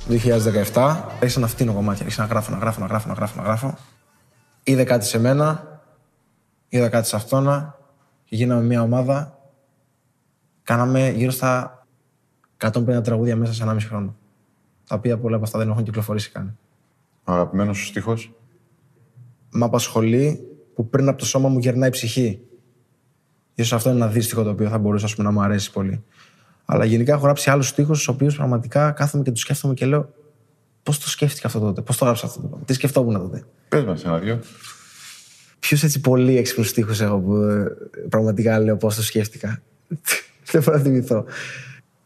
Dumb, no IQ. 2017 άρχισα να φτύνω κομμάτια. Άρχισα να γράφω, να γράφω, να γράφω, να γράφω, να γράφω. Είδε κάτι σε μένα, είδα κάτι σε αυτόνα και γίναμε μια ομάδα. Κάναμε γύρω στα 150 τραγούδια μέσα σε 1,5 χρόνο. Τα οποία πολλά από αυτά δεν έχουν κυκλοφορήσει καν. Ο αγαπημένος σου στίχος; Μ' απασχολεί που πριν από το σώμα μου γερνάει η ψυχή. Ίσως αυτό είναι ένα δύστιχο το οποίο θα μπορούσε ας πούμε, να μου αρέσει πολύ. Αλλά γενικά έχω γράψει άλλους στίχους, τους οποίους πραγματικά κάθομαι και τους σκέφτομαι και λέω πώς το σκέφτηκα αυτό τότε, πώς το γράψα αυτό τότε, τι σκεφτόμουν τότε. Πες μας ένα δυο. Ποιους έτσι πολύ έξυπνους στίχους έχω που ε, πραγματικά λέω πώς το σκέφτηκα. [laughs] δεν μπορώ να θυμηθώ.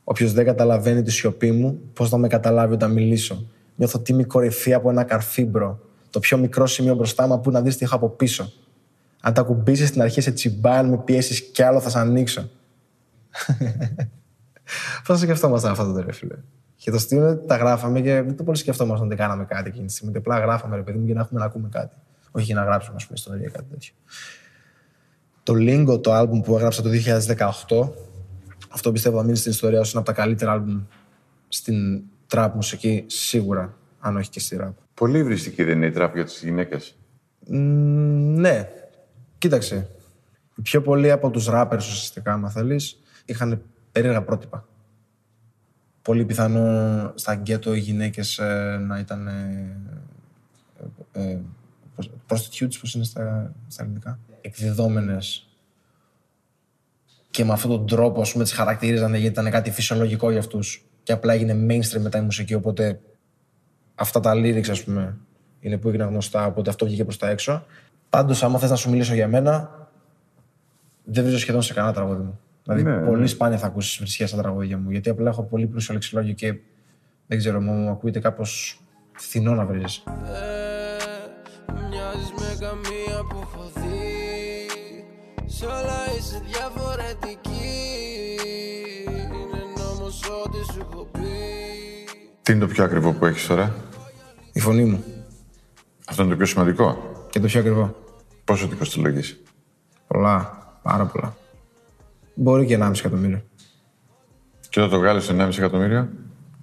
Όποιος δεν καταλαβαίνει τη σιωπή μου, πώς θα με καταλάβει όταν μιλήσω. Νιώθω ότι είμαι η κορυφή από ένα καρφί, bro. Το πιο μικρό σημείο μπροστά μου, που να δεις τι έχω από πίσω. Αν τ' ακουμπήσεις στην αρχή σε τσιμπάει, αν με πιέσεις κι άλλο θα σε ανοίξω. [laughs] Πώ θα σκεφτόμασταν αυτά τότε, ρε φίλε. Και το στείλω ότι τα γράφαμε και δεν το πολύ σκεφτόμασταν ότι κάναμε κάτι εκείνη τη στιγμή. ότι Απλά γράφαμε, ρε παιδί μου, για να έχουμε να ακούμε κάτι. Όχι για να γράψουμε, ας πούμε, ιστορία ή κάτι τέτοιο. Το Lingo, το album που έγραψα το 2018, αυτό πιστεύω θα μείνει στην ιστορία ως ένα από τα καλύτερα album στην trap μουσική, σίγουρα, αν όχι και στη rap. Πολύ βριστική δεν είναι η τραπ για τις γυναίκες; Μ, ναι. Κοίταξε. Οι πιο πολλοί από τους rappers ουσιαστικά, άμα θέλεις, είχαν περίεργα πρότυπα. Πολύ πιθανό στα γκέτο οι γυναίκες ε, να ήταν ε, ε, ε, prostitutes, πώς είναι στα, στα ελληνικά; Εκδιδόμενες και με αυτόν τον τρόπο ας πούμε, τις χαρακτήριζαν γιατί ήταν κάτι φυσιολογικό για αυτούς και απλά έγινε mainstream μετά η μουσική, οπότε αυτά τα lyrics, ας πούμε, είναι που έγιναν γνωστά, οπότε αυτό βγήκε προς τα έξω. Πάντως, άμα θες να σου μιλήσω για μένα, δεν βρίζω σχεδόν σε κανένα τραγούδι μου. Δηλαδή, Ναι, πολύ ναι. σπάνια θα ακούσεις βρισιά στα τραγούδια μου, γιατί απλά έχω πολύ πλούσιο λεξιλόγιο και δεν ξέρω, μου, μου ακούγεται κάπως φθηνό να βρίζεις. Ε, Μοιάζεις με καμία που έχω δει Σ' όλα είσαι διαφορετική Είναι νόμος ό,τι σου έχω πει Τι είναι το πιο ακριβό που έχεις τώρα; Η φωνή μου Αυτό είναι το πιο σημαντικό. και το πιο ακριβό. Πόσο το κοστολογείς; Πολλά, πάρα πολλά. Μπορεί και 1,5 εκατομμύριο. Και όταν το βγάλεις το 1,5 εκατομμύριο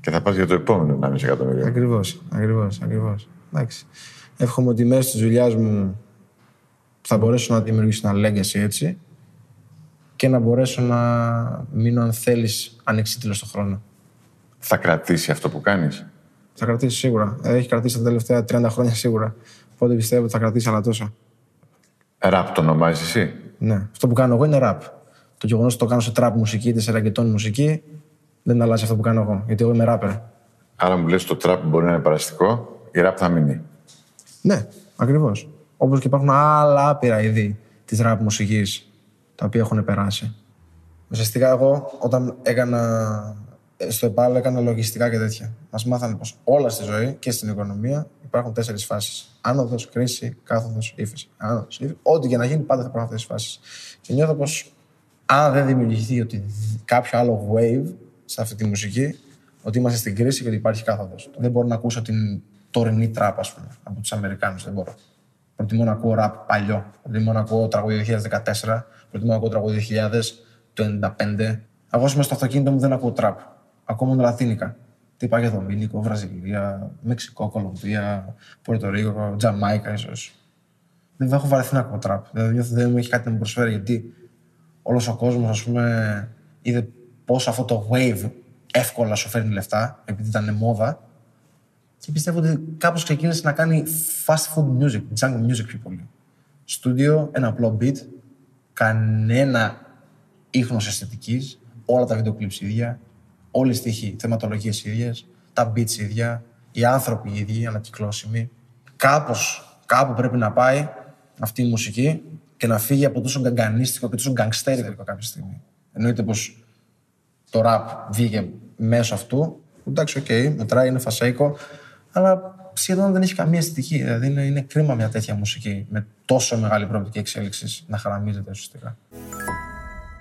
και θα πας για το επόμενο 1,5 εκατομμύριο. Ακριβώς, ακριβώς, ακριβώς. Εντάξει. Εύχομαι ότι μέσω της δουλειάς μου θα μπορέσω να δημιουργήσω ένα legacy έτσι και να μπορέσω να μείνω, αν θέλεις, ανεξίτηλος στον χρόνο. Θα κρατήσει αυτό που κάνεις; Θα κρατήσει σίγουρα. Ε, Έχει κρατήσει τα τελευταία 30 χρόνια σίγουρα. Οπότε πιστεύω ότι θα κρατήσει άλλα τόσα. Ραπ το ονομάζεις εσύ; Ναι. Αυτό που κάνω εγώ είναι rap. Το γεγονός ότι το κάνω σε trap μουσική είτε σε ραγκετόν μουσική δεν αλλάζει αυτό που κάνω εγώ. Γιατί εγώ είμαι rapper. Άρα μου λες το τραπ μπορεί να είναι παραστικό, η ραπ θα μείνει. Ναι, ακριβώς. Όπως και υπάρχουν άλλα άπειρα είδη της rap μουσικής τα οποία έχουν περάσει. Ουσιαστικά εγώ όταν έκανα ε, στο ΕΠΑΛ έκανα λογιστικά και τέτοια. Μας μάθανε πως όλα στη ζωή και στην οικονομία υπάρχουν τέσσερις φάσεις. Άνοδος, κρίση, κάθοδος, ύφεση. Άνοδος, ύφεση. Ό,τι και να γίνει, πάντα θα υπάρχουν αυτές τις φάσεις. Και νιώθω πως αν δεν δημιουργηθεί ότι κάποιο άλλο wave σε αυτή τη μουσική, ότι είμαστε στην κρίση και ότι υπάρχει κάθοδος. Δεν μπορώ να ακούσω την τωρινή τραπ, ας πούμε, από τους Αμερικάνους. Δεν μπορώ. Προτιμώ να ακούω ραπ παλιό. Προτιμώ να ακούω τραγούδι 2014. Προτιμώ να ακούω τραγούδι 2000, το 95. Εγώ μέσα στο αυτοκίνητο μου δεν ακούω τραπ. Ακούω μόνο λατίνικα. Τι πάει για Δομήνικο, Βραζιλία, Μεξικό, Κολομβία, Πορτορίκο, Τζαμάικα ίσως. Δεν έχω βαρεθεί να ακούω τραπ. Δηλαδή νιώθω ότι δεν μου έχει κάτι να μου προσφέρει γιατί όλος ο κόσμος, ας πούμε, είδε πόσο αυτό το wave εύκολα σου φέρνει λεφτά, επειδή ήταν μόδα. Και πιστεύω ότι κάπως ξεκίνησε να κάνει fast food music, jungle music πιο πολύ. Στούντιο, ένα απλό beat, κανένα ίχνος αισθητικής, όλα τα βίντεο κλιπς ίδια, όλοι οι στίχοι, θεματολογίες ίδιες, τα beats ίδια, οι άνθρωποι οι ίδιοι, ανακυκλώσιμοι. Κάπως, κάπου πρέπει να πάει αυτή η μουσική και να φύγει από το τόσο γκαγκανίστικο και τόσο γκαγκστέρικο κάποια στιγμή. Εννοείται πως το ραπ βγήκε μέσω αυτού. Εντάξει, ok, okay, μετράει, είναι φασαίικο, αλλά σχεδόν δεν έχει καμία αισθητική. Δηλαδή είναι, είναι κρίμα μια τέτοια μουσική με τόσο μεγάλη προοπτική εξέλιξης να χαραμίζεται ουσιαστικά.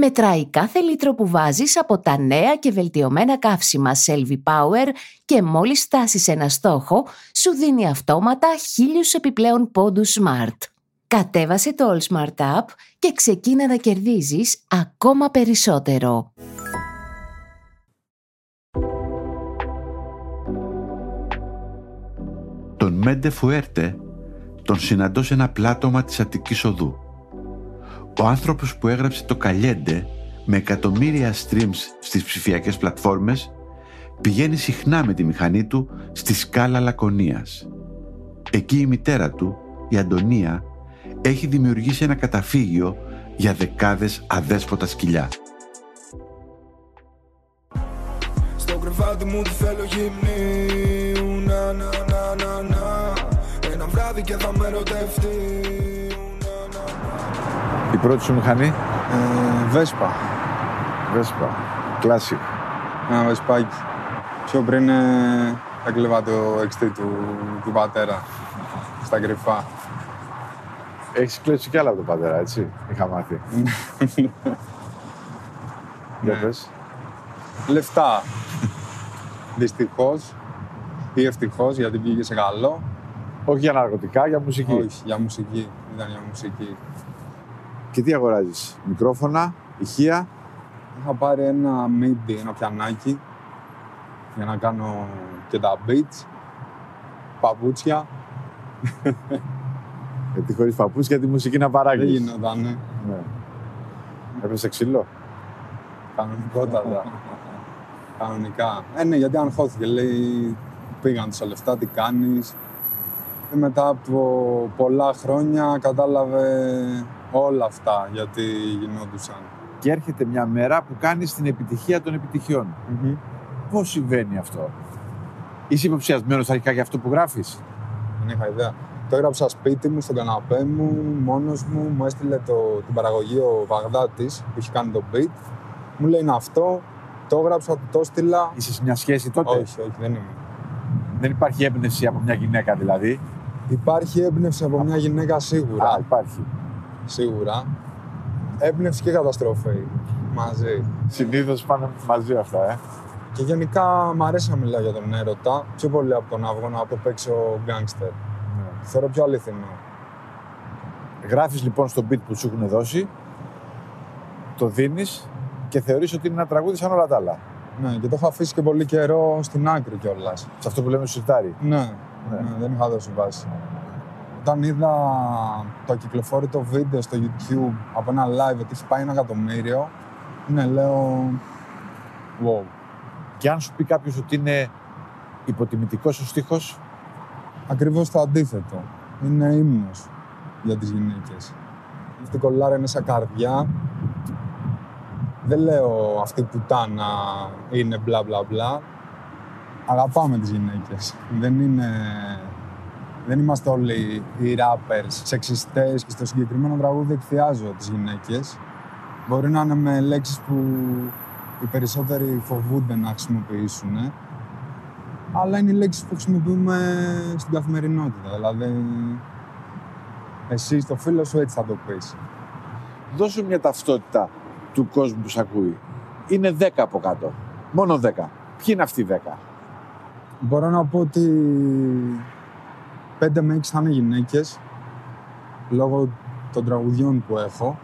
Μετράει κάθε λίτρο που βάζεις από τα νέα και βελτιωμένα καύσιμα Selvi Power και μόλις φτάσεις ένα στόχο, σου δίνει αυτόματα χίλιους επιπλέον πόντους Smart. Κατέβασε το All Smart App και ξεκίνα να κερδίζεις ακόμα περισσότερο. Τον Μέντε Φουέρτε τον συναντώ σε ένα πλάτωμα της Αττικής Οδού. Ο άνθρωπος που έγραψε το Καλιέντε με εκατομμύρια streams στις ψηφιακές πλατφόρμες πηγαίνει συχνά με τη μηχανή του στη σκάλα Λακωνίας. Εκεί η μητέρα του, η Αντωνία, έχει δημιουργήσει ένα καταφύγιο για δεκάδες αδέσποτα σκυλιά. Στο κρεβάτι μου τη θέλω γυμνή Να, να, να, να, να Ένα βράδυ και θα με ερωτευτεί Η πρώτη σου μηχανή, Ε, Βέσπα. Vespa. Classic. Ένα βεσπάκι. Πιο πριν ε, έκλεβα το XT του, του πατέρα. Στα κρυφά. Έχεις κλέψει κι άλλα από τον πατέρα, έτσι; Είχα μάθει. [laughs] Για Ναι. πες. Λεφτά. Δυστυχώς ή ευτυχώς γιατί πήγε σε καλό. Όχι για ναρκωτικά, για μουσική. Όχι, για μουσική. Ήταν για μουσική. Και τι αγοράζεις. Μικρόφωνα, ηχεία. Είχα πάρει ένα MIDI, ένα πιανάκι για να κάνω και τα beats, παπούτσια. [laughs] Γιατί χωρίς παππούς τη μουσική να Δεν παράγεις. γινότανε. Ναι. Έπεσε ξύλο. Κανονικότατα. Κανονικά. Ε, ναι, γιατί αγχώθηκε. Λέει, πήγαν τόσα λεφτά, τι κάνεις. Και μετά από πολλά χρόνια κατάλαβε όλα αυτά γιατί γινόντουσαν. Και έρχεται μια μέρα που κάνεις την επιτυχία των επιτυχιών. Πώς συμβαίνει αυτό; Είσαι υποψιασμένος αρχικά για αυτό που γράφεις; Δεν είχα ιδέα. Το έγραψα σπίτι μου, στον καναπέ μου, μόνος μου. Μου έστειλε το, την παραγωγή ο Βαγδάτης που έχει κάνει το beat. Μου λέει είναι αυτό. Το έγραψα, του το έστειλα. Είσαι σε μια σχέση τότε; Όχι, όχι, δεν είμαι. Δεν υπάρχει έμπνευση από μια γυναίκα δηλαδή; Υπάρχει έμπνευση από μια γυναίκα σίγουρα. Α, υπάρχει. Σίγουρα. Έμπνευση και καταστροφή μαζί. Συνήθως πάνε μαζί αυτά, ε. Και γενικά μ' αρέσει να μιλάω για τον έρωτα πιο πολύ από τον αυγό από το έξω γκάνγκστερ. Θεωρώ πιο αληθινό. Γράφεις λοιπόν στο beat που σου έχουν δώσει, το δίνεις και θεωρείς ότι είναι ένα τραγούδι σαν όλα τα άλλα. Ναι, και το έχω αφήσει και πολύ καιρό στην άκρη κιόλας. Σε αυτό που λέμε σιρτάρι. Ναι, Ναι. ναι, δεν είχα δώσει βάση. Όταν είδα το ακυκλοφόρητο βίντεο στο YouTube από ένα live ότι έχει πάει ένα εκατομμύριο, ναι, λέω. Wow. Και αν σου πει κάποιος ότι είναι υποτιμητικός ο στίχος, Ακριβώς το αντίθετο. είναι ύμνος για τις γυναίκες. Αυτή η κολλάρα είναι σαν καρδιά. Δεν λέω αυτή που πουτάνα είναι μπλα μπλα μπλα. Αγαπάμε τις γυναίκες. Δεν είναι... Δεν είμαστε όλοι οι rappers σεξιστές και στο συγκεκριμένο τραγούδι εκθιάζω τις γυναίκες. Μπορεί να είναι με λέξεις που οι περισσότεροι φοβούνται να χρησιμοποιήσουν. Αλλά είναι οι λέξεις που χρησιμοποιούμε στην καθημερινότητα. Δηλαδή, εσύ στο φίλο σου έτσι θα το πεις. Δώσου μια ταυτότητα του κόσμου που σε ακούει. Είναι 10 από κάτω. Μόνο 10. Ποιοι είναι αυτοί οι 10. Μπορώ να πω ότι 5 με 6 θα είναι γυναίκες λόγω των τραγουδιών που έχω.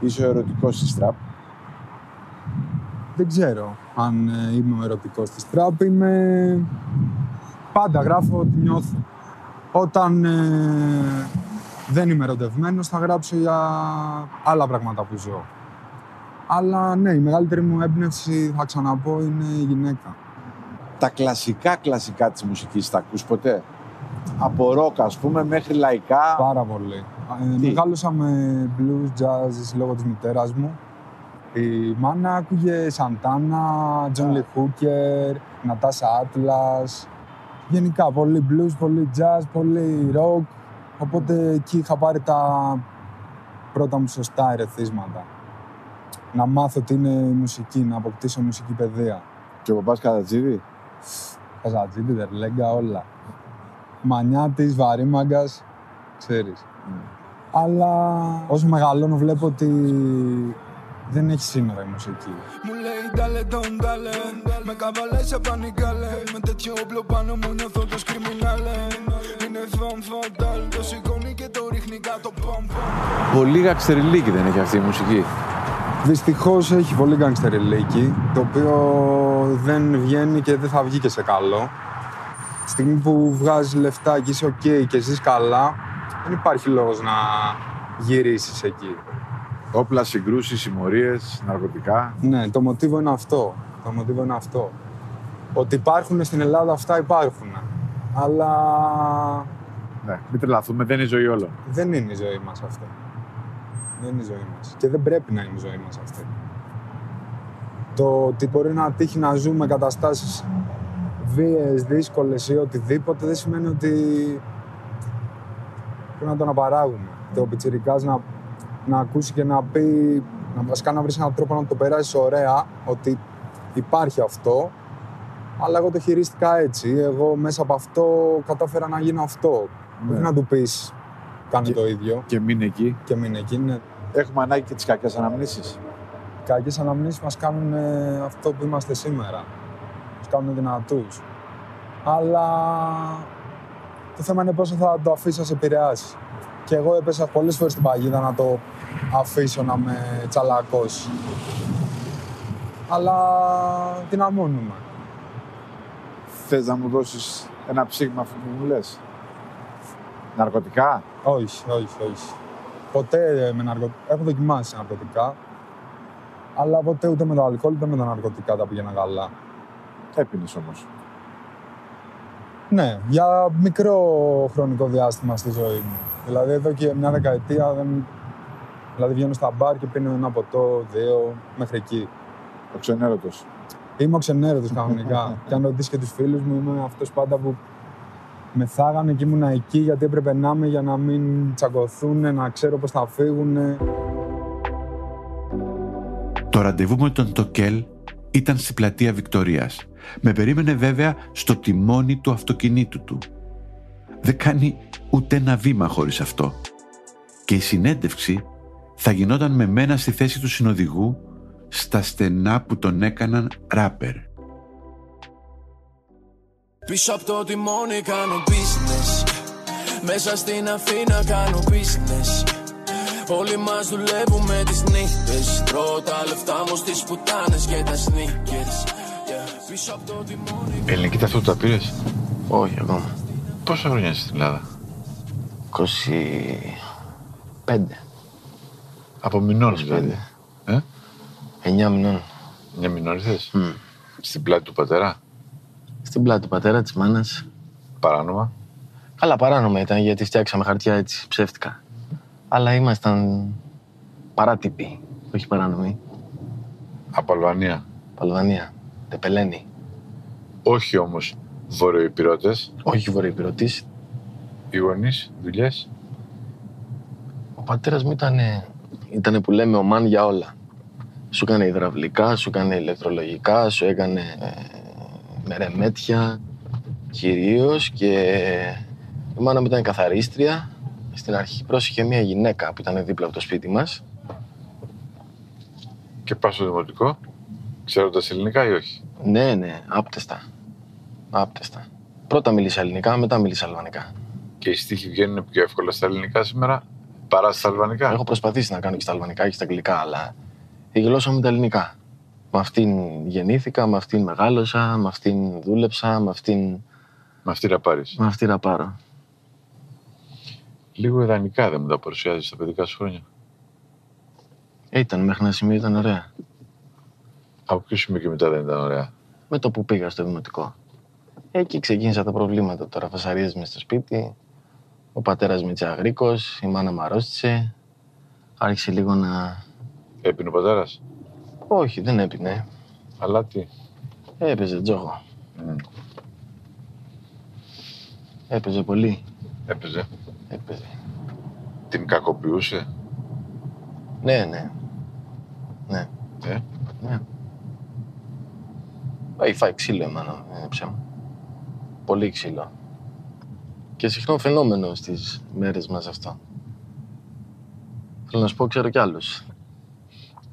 Είσαι ο ερωτικός της τραπ. Δεν ξέρω αν ε, είμαι ο ερωτικός της τραπ. Είμαι... Πάντα γράφω ό,τι νιώθω. Όταν ε, δεν είμαι ερωτευμένος θα γράψω για άλλα πράγματα που ζω. Αλλά ναι, η μεγαλύτερη μου έμπνευση, θα ξαναπώ, είναι η γυναίκα. Τα κλασικά κλασικά της μουσικής τα ακούς ποτέ; Από ροκ ας πούμε μέχρι λαϊκά. Πάρα πολύ. Ε, Τι; μεγάλωσα με blues, jazz λόγω της μητέρας μου. Η μάνα άκουγε Σαντάνα, Τζον Λι Χούκερ, Νατάσα Άτλας. Γενικά, πολύ blues, πολύ jazz, πολύ rock. Οπότε εκεί είχα πάρει τα πρώτα μου σωστά ερεθίσματα. Να μάθω τι είναι η μουσική, να αποκτήσω μουσική παιδεία. Και ο παπάς Καρατζίδη. Καζατζίδη, Δερλέγκα, όλα. Μανιάτης, βαρύμαγκας, ξέρεις. Αλλά όσο μεγαλώνω βλέπω ότι δεν έχει σύνορα η μουσική. Μου λέει ντάλε τον ντάλε Με καβαλές σε πανικάλε Με τέτοιο όπλο πάνω μου νιώθω τους κριμινάλε Είναι φαν φαντάλ Το σηκώνει και το ρίχνει κάτω παμ παμ Πολύ γαξτεριλίκη δεν έχει αυτή η μουσική. Δυστυχώς έχει πολύ γκάγκστερ το οποίο δεν βγαίνει και δεν θα βγει και σε καλό. Τη στιγμή που βγάζεις λεφτά και είσαι ok και ζεις καλά, δεν υπάρχει λόγος να γυρίσεις εκεί. Όπλα, συγκρούσεις, συμμορίες, ναρκωτικά. Ναι, το μοτίβο είναι αυτό. Το μοτίβο είναι αυτό. Ότι υπάρχουν στην Ελλάδα αυτά υπάρχουν. Αλλά Ναι, μην τρελαθούμε, δεν είναι η ζωή όλων. δεν είναι η ζωή μας αυτή. Δεν είναι η ζωή μας. Και δεν πρέπει να είναι η ζωή μας αυτή. Το ότι μπορεί να τύχει να ζούμε καταστάσεις βίαιες, δύσκολες ή οτιδήποτε δεν σημαίνει ότι πρέπει να το αναπαράγουμε. Το πιτσιρικάς να, να ακούσει και να πει, να βασικά να βρεις έναν τρόπο να το περάσεις ωραία, ότι υπάρχει αυτό, αλλά εγώ το χειρίστηκα έτσι. Εγώ μέσα από αυτό κατάφερα να γίνω αυτό. Ναι. Όχι να του πεις κάνε Και- το ίδιο Και μην εκεί. και μην εκεί. Είναι Έχουμε ανάγκη και τις κακές αναμνήσεις. κακές αναμνήσεις μας κάνουν ε, αυτό που είμαστε σήμερα. Μας κάνουν δυνατούς. Αλλά το θέμα είναι πόσο θα το αφήσω να σε επηρεάσει. Και εγώ έπεσα πολλές φορές στην παγίδα να το αφήσω να με τσαλακώσει. Αλλά δυναμώνουμε. Θες να μου δώσεις ένα ψήγμα αυτό που μου λες; Ναρκωτικά; Όχι, όχι, όχι. Ποτέ με ναρκωτικά. Έχω δοκιμάσει ναρκωτικά. Αλλά ποτέ ούτε με το αλκοόλ ούτε με τα ναρκωτικά τα πήγαινα καλά. Έπινες όμως. Ναι, για μικρό χρονικό διάστημα στη ζωή μου. Δηλαδή εδώ και μια δεκαετία δεν... Δηλαδή βγαίνω στα μπαρ και πίνω ένα ποτό, δύο, μέχρι εκεί. Ο ξενέρωτος. Είμαι ο ξενέρωτος κανονικά. και αν ρωτήσεις και τους φίλους μου, είμαι αυτός πάντα που με θάγανε και ήμουνα εκεί γιατί έπρεπε να είμαι για να μην τσακωθούν, να ξέρω πώς θα φύγουν. Το ραντεβού με τον Τοκέλ ήταν στη πλατεία Βικτορίας. Με περίμενε βέβαια στο τιμόνι του αυτοκινήτου του. Δεν κάνει ούτε ένα βήμα χωρίς αυτό. Και η συνέντευξη θα γινόταν με μένα στη θέση του συνοδηγού στα στενά που τον έκαναν ράπερ. Πίσω από το τιμόνι κάνω business Μέσα στην Αθήνα κάνω business Όλοι μας δουλεύουμε τις νύχτες Τρώω τα λεφτά μου στις πουτάνες και τα sneakers yeah. Πίσω από το τιμόνι Ελληνική ταυτότητα πήρες; Όχι ακόμα. Πόσα χρόνια είσαι στην Ελλάδα; 25. Από μηνών 25. δηλαδή. Ε; 9 μηνών. Μια μηνών ήρθες; Στην πλάτη του πατέρα; Στην πλάτη του πατέρα της μάνας. Παράνομα; Καλά, παράνομα ήταν γιατί φτιάξαμε χαρτιά έτσι ψεύτικα. Αλλά ήμασταν παράτυποι, όχι παράνομοι. Από Αλβανία. Παλβανία, τεπελένη. Όχι όμως βορειοϊπηρώτε. Όχι βορειοπυρωτής. Οι γονείς, δουλειές. Ο πατέρας μου ήταν, ήτανε που λέμε ο μαν για όλα. Σου έκανε υδραυλικά, σου έκανε ηλεκτρολογικά, σου έκανε ε, μερεμέτια κυρίως και η μάνα μου ήταν καθαρίστρια. Στην αρχή πρόσεχε μια γυναίκα που ήταν δίπλα από το σπίτι μας. Και πας στο δημοτικό, ξέροντας ελληνικά ή όχι; Ναι, ναι, άπτεστα. Άπτεστα. Πρώτα μίλησα ελληνικά, μετά μίλησα αλβανικά. Και οι στίχοι βγαίνουν πιο εύκολα στα ελληνικά σήμερα παρά στα αλβανικά; Έχω προσπαθήσει να κάνω και στα αλβανικά και στα αγγλικά, αλλά η γλώσσα μου είναι τα ελληνικά. Με αυτήν γεννήθηκα, με αυτήν μεγάλωσα, με αυτήν δούλεψα, με αυτήν, Με αυτή να πάρεις. με αυτή να πάρω. Λίγο ιδανικά δεν μου τα παρουσιάζεις στα παιδικά σου χρόνια. Ε, ήταν μέχρι ένα σημείο ήταν ωραία. Από ποιο σημείο και μετά δεν ήταν ωραία; Με το που πήγα στο δημοτικό. Εκεί ξεκίνησα τα προβλήματα τώρα. Φασαρίες μες στο σπίτι. Ο πατέρας με τσαγρίκος, η μάνα μου αρρώστησε. Άρχισε λίγο να... Έπινε ο πατέρας; Όχι, δεν έπινε. Αλλά τι; Έπαιζε τζόγο. Μμ. Έπαιζε πολύ. Έπαιζε. Έπαιζε. Την κακοποιούσε. Ναι, ναι. Ναι. Ε. Ναι. Έχει φάει ξύλο η μάνα μου, δεν είναι ψέμα. Πολύ ξύλο. Και συχνό φαινόμενο στις μέρες μας αυτό. Θέλω να σου πω, ξέρω κι άλλους.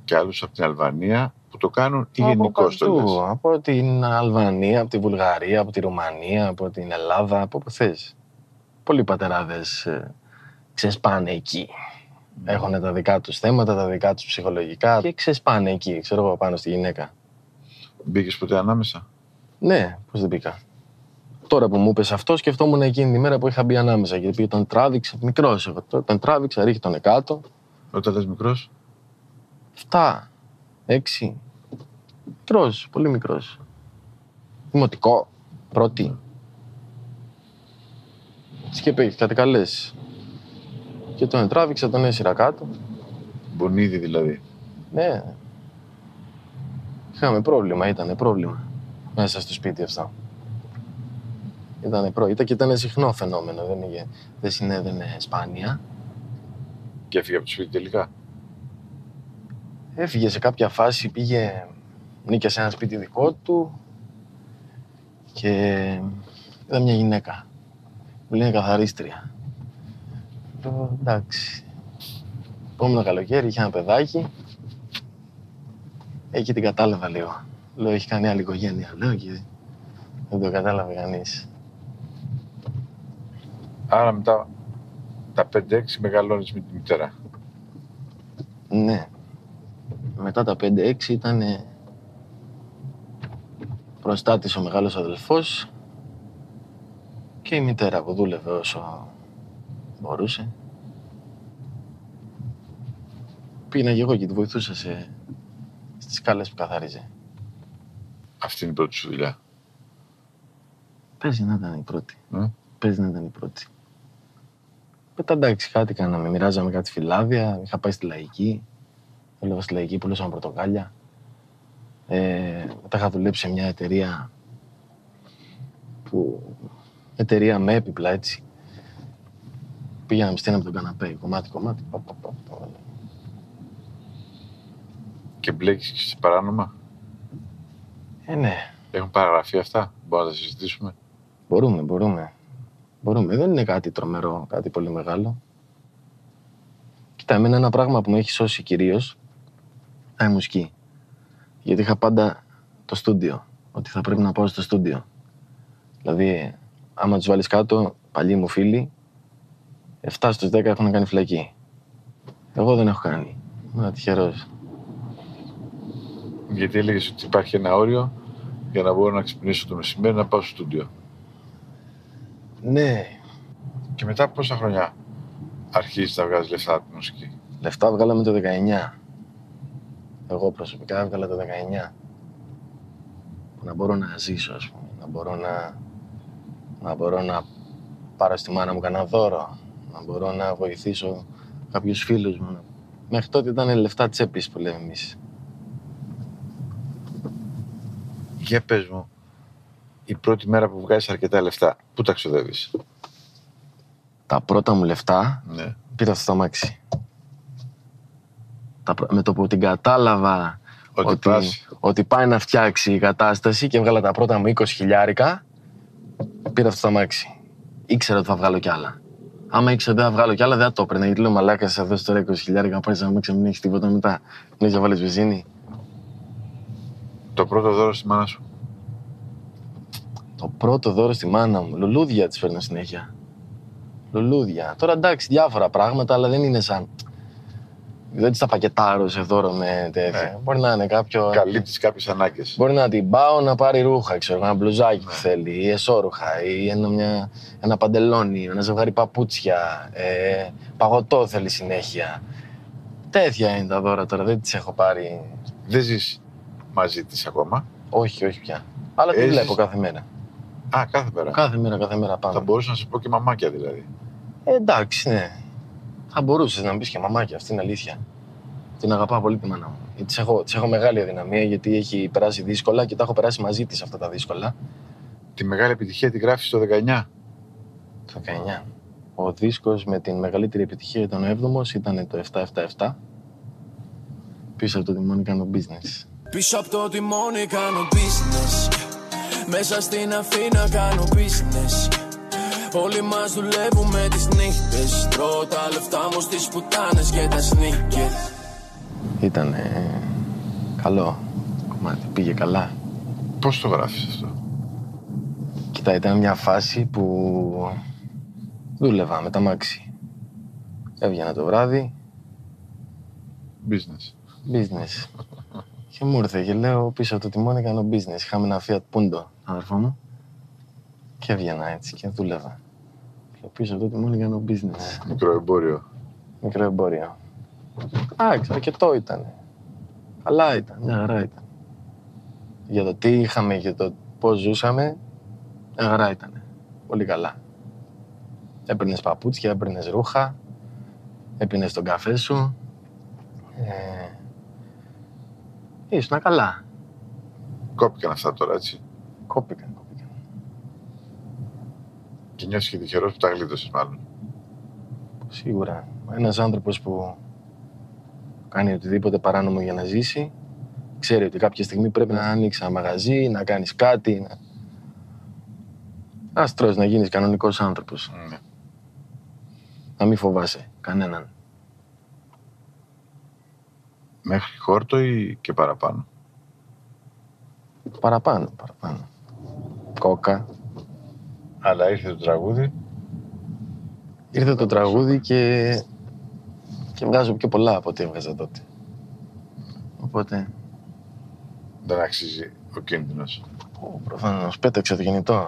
Και άλλους από την Αλβανία που το κάνουν ή Από γενικώς το παντού. λες; Από την Αλβανία, από τη Βουλγαρία, από τη Ρουμανία, από την Ελλάδα, από όπου θες. Πολλοί πατεράδες ε, ξεσπάνε εκεί. Έχουν τα δικά τους θέματα, τα δικά τους ψυχολογικά και ξεσπάνε εκεί, ξέρω εγώ, πάνω στη γυναίκα. Μπήκες ποτέ ανάμεσα; Ναι, πώς δεν μπήκα. Τώρα που μου είπες αυτό, σκεφτόμουν εκείνη τη μέρα που είχα μπει ανάμεσα. Γιατί τον τράβηξα, μικρός εγώ. Τώρα Τον τράβηξα, ρίχει τον κάτω. Όταν λες μικρός, 7, 6. Μικρός, πολύ μικρός. Δημοτικό, πρώτη. Έτσι και είπε, κάτι καλές. Και τον τράβηξα, τον έσυρα κάτω. μπονίδι δηλαδή. Ναι. Είχαμε πρόβλημα, ήταν πρόβλημα. Μέσα στο σπίτι αυτό. Ήταν προ... Ήταν και ήταν συχνό φαινόμενο, δεν, είχε... δεν συνέβαινε σπάνια. Και έφυγε από το σπίτι τελικά. Έφυγε σε κάποια φάση, πήγε, νίκησε ένα σπίτι δικό του και είδα μια γυναίκα που λέει καθαρίστρια. Λέω, εντάξει. Επόμενο καλοκαίρι είχε ένα παιδάκι. Εκεί την κατάλαβα λίγο. Λέω, έχει κάνει άλλη οικογένεια. Λέω και δεν το κατάλαβε κανείς. Άρα μετά τα 5-6 μεγαλώνεις με τη μητέρα. Ναι. Μετά τα 5-6 ήταν προστάτης ο μεγάλος αδελφός και η μητέρα που δούλευε όσο μπορούσε. Πήγαινα και εγώ και τη βοηθούσα σε... στις σκάλες που καθάριζε. Αυτή είναι η πρώτη σου δουλειά; Παίζει να ήταν η πρώτη. Ε; Παίζει να ήταν η πρώτη. Μετά εντάξει, κάτι κάναμε. Μοιράζαμε κάτι φυλάδια. Είχα πάει στη λαϊκή. Δούλευα στη λαϊκή, πουλούσαμε πορτοκάλια. Ε, μετά είχα δουλέψει σε μια εταιρεία που. Εταιρεία με έπιπλα έτσι. Πήγαμε στείναμε τον καναπέ, κομμάτι, κομμάτι. Πα, πα, πα, πα. Και μπλέκεις και σε παράνομα; Ε, ναι. Έχουν παραγραφεί αυτά; Μπορούμε να τα συζητήσουμε; Μπορούμε, μπορούμε. Μπορούμε. Δεν είναι κάτι τρομερό, κάτι πολύ μεγάλο. Κοίτα, εμένα ένα πράγμα που με έχει σώσει κυρίως είναι η μουσική. Γιατί είχα πάντα το στούντιο. Ότι θα πρέπει να πάω στο στούντιο. Δηλαδή, άμα τους βάλεις κάτω, παλιοί μου φίλοι, 7 στους 10 έχουν κάνει φυλακή. Εγώ δεν έχω κάνει. Είμαι τυχερός. Γιατί έλεγες ότι υπάρχει ένα όριο για να μπορώ να ξυπνήσω το μεσημέρι να πάω στο στούντιο. Ναι, Και μετά από πόσα χρόνια αρχίζεις να βγάζεις λεφτά από τη μουσική; λεφτά βγάλαμε το 19. Εγώ προσωπικά έβγαλα το 19. Που να μπορώ να ζήσω, ας πούμε. Να μπορώ να, να, μπορώ να πάρω στη μάνα μου κανένα δώρο, να μπορώ να βοηθήσω κάποιους φίλους μου. Μέχρι τότε ήταν λεφτά τσέπης που λέμε εμείς. Για πες μου, η πρώτη μέρα που βγάζεις αρκετά λεφτά, πού τα ξοδεύεις; Τα πρώτα μου λεφτά Ναι. πήρα αυτό το αμάξι. Τα πρω- με το που την κατάλαβα Ότι ότι, πας. ότι πάει να φτιάξει η κατάσταση και έβγαλα τα πρώτα μου 20 χιλιάρικα, πήρα αυτό το αμάξι. Ήξερα ότι θα βγάλω κι άλλα. Άμα ήξερα ότι δεν θα βγάλω κι άλλα, δεν θα το έπαιρνα. Γιατί λέω μαλάκας, σε δώσει τώρα 20 χιλιάρικα, πάρει ένα αμάξι, να μην έχεις τίποτα μετά. Δεν έχεις να βάλεις βενζίνη. Το πρώτο δώρο στη μάνα σου. Το πρώτο δώρο στη μάνα μου. Λουλούδια τη φέρνω συνέχεια. Λουλούδια. Τώρα εντάξει, διάφορα πράγματα, αλλά δεν είναι σαν. Δεν τη τα πακετάρω σε δώρο με τέτοια. Ναι. Μπορεί να είναι κάποιο. Καλύπτεις κάποιες ανάγκες. Μπορεί να την πάω να πάρει ρούχα, ξέρω, ένα μπλουζάκι που θέλει, ή εσώρουχα, ή ένα, μια, ένα παντελόνι, ένα ζευγάρι παπούτσια, ε, παγωτό θέλει συνέχεια. Τέτοια είναι τα δώρα τώρα, δεν τις έχω πάρει. Δεν ζεις μαζί της ακόμα; Όχι, όχι πια. Αλλά τη Έζεις- βλέπω κάθε μέρα. Α, κάθε μέρα. Κάθε μέρα, κάθε μέρα πάνω. Θα μπορούσα να σου πω και μαμάκια δηλαδή. Ε, εντάξει, ναι. Θα μπορούσες να μπεις και μαμάκια, αυτή είναι αλήθεια. Την αγαπάω πολύ τη μάνα μου. Της έχω, της έχω μεγάλη αδυναμία γιατί έχει περάσει δύσκολα και τα έχω περάσει μαζί της αυτά τα δύσκολα. Τη μεγάλη επιτυχία τη γράφεις το 19. Το 19. Ο δίσκος με την μεγαλύτερη επιτυχία ήταν ο 7ος, ήταν το 777. Πίσω από το τιμόνι κάνω business. Πίσω από το τιμόνι κάνω business Μέσα στην Αθήνα κάνω business Όλοι μας δουλεύουμε τις νύχτες Τρώω τα λεφτά μου στις πουτάνες και τα sneakers Ήταν καλό κομμάτι, πήγε καλά. Πώς το γράφεις αυτό; Κοίτα, ήταν μια φάση που δούλευα με τα μάξι. Έβγαινα το βράδυ, Business. business. Και μου ήρθε και λέω πίσω από το τιμόνι κάνω business. Είχαμε ένα Fiat Punto, αδερφό μου. Και έβγαινα έτσι και δούλευα. Λέω πίσω από το τιμόνι κάνω business. Μικρό εμπόριο. Μικρό εμπόριο. Εντάξει, αρκετό ήταν. Καλά ήταν, μια χαρά ήταν. Για το τι είχαμε και το πώς ζούσαμε, μια χαρά ήταν. Πολύ καλά. Έπαιρνες παπούτσια, έπαιρνες ρούχα, έπαιρνες τον καφέ σου. Ε, ήσουν καλά. Κόπηκαν αυτά τώρα έτσι. Κόπηκαν, κόπηκαν. Και νιώθεις και τυχερός που τα γλίτωσες μάλλον. Σίγουρα. Ένας άνθρωπος που κάνει οτιδήποτε παράνομο για να ζήσει, ξέρει ότι κάποια στιγμή πρέπει να ανοίξει ένα μαγαζί, να κάνεις κάτι, να... Άστρος, να γίνεις κανονικός άνθρωπος. Ναι. Να μην φοβάσαι κανέναν. Μέχρι χόρτο ή και παραπάνω; Παραπάνω, παραπάνω. Κόκα. Αλλά ήρθε το τραγούδι. Ήρθε το τραγούδι και... και βγάζω πιο πολλά από ό,τι έβγαζα τότε. Οπότε, Δεν αξίζει ο κίνδυνος. προφανώς πέταξε το κινητό.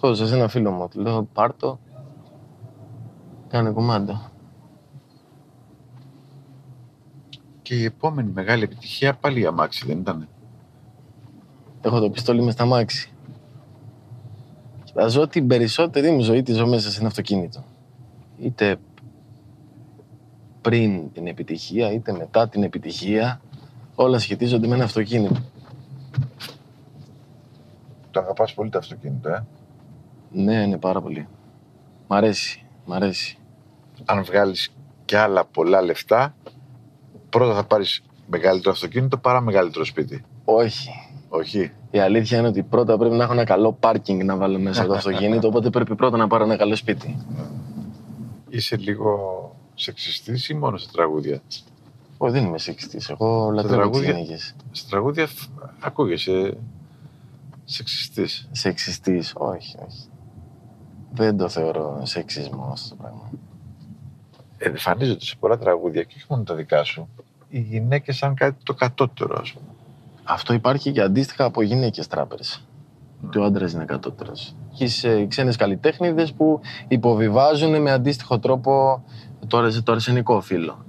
Το έδωσα σε ένα φίλο μου. Του λέω πάρ' το. Κάνε κομμάτι. Και η επόμενη μεγάλη επιτυχία πάλι η αμάξι δεν ήταν. Έχω το πιστόλι μες στα μάξι. Και θα ζω την περισσότερη μου ζωή τη ζω μέσα σε ένα αυτοκίνητο. Είτε πριν την επιτυχία, είτε μετά την επιτυχία, όλα σχετίζονται με ένα αυτοκίνητο. Το αγαπάς πολύ το αυτοκίνητο, ε; Ναι, ναι, πάρα πολύ. Μ' αρέσει, μ' αρέσει. Αν βγάλεις και άλλα πολλά λεφτά, πρώτα θα πάρεις μεγαλύτερο αυτοκίνητο παρά μεγαλύτερο σπίτι. Όχι. Όχι. Η αλήθεια είναι ότι πρώτα πρέπει να έχω ένα καλό πάρκινγκ να βάλω μέσα στο αυτοκίνητο, οπότε πρέπει πρώτα να πάρω ένα καλό σπίτι. Είσαι λίγο σεξιστής ή μόνο στα τραγούδια; Όχι, δεν είμαι σεξιστής. Εγώ λατρεύω τις τραγούδια- γυναίκες. Στα τραγούδια φ- ακούγεσαι σεξιστής; Σεξιστής, όχι, όχι. Δεν το θεωρώ σεξισμό αυτό το πράγμα. Εμφανίζονται σε πολλά τραγούδια και όχι μόνο τα δικά σου. Οι γυναίκες σαν κάτι το κατώτερο, ας πούμε. Αυτό υπάρχει και αντίστοιχα από γυναίκες τράπερ. Και ο άντρας είναι κατώτερο. Και σε ξένες καλλιτέχνηδες που υποβιβάζουν με αντίστοιχο τρόπο το, αρσ- το αρσενικό φύλλο.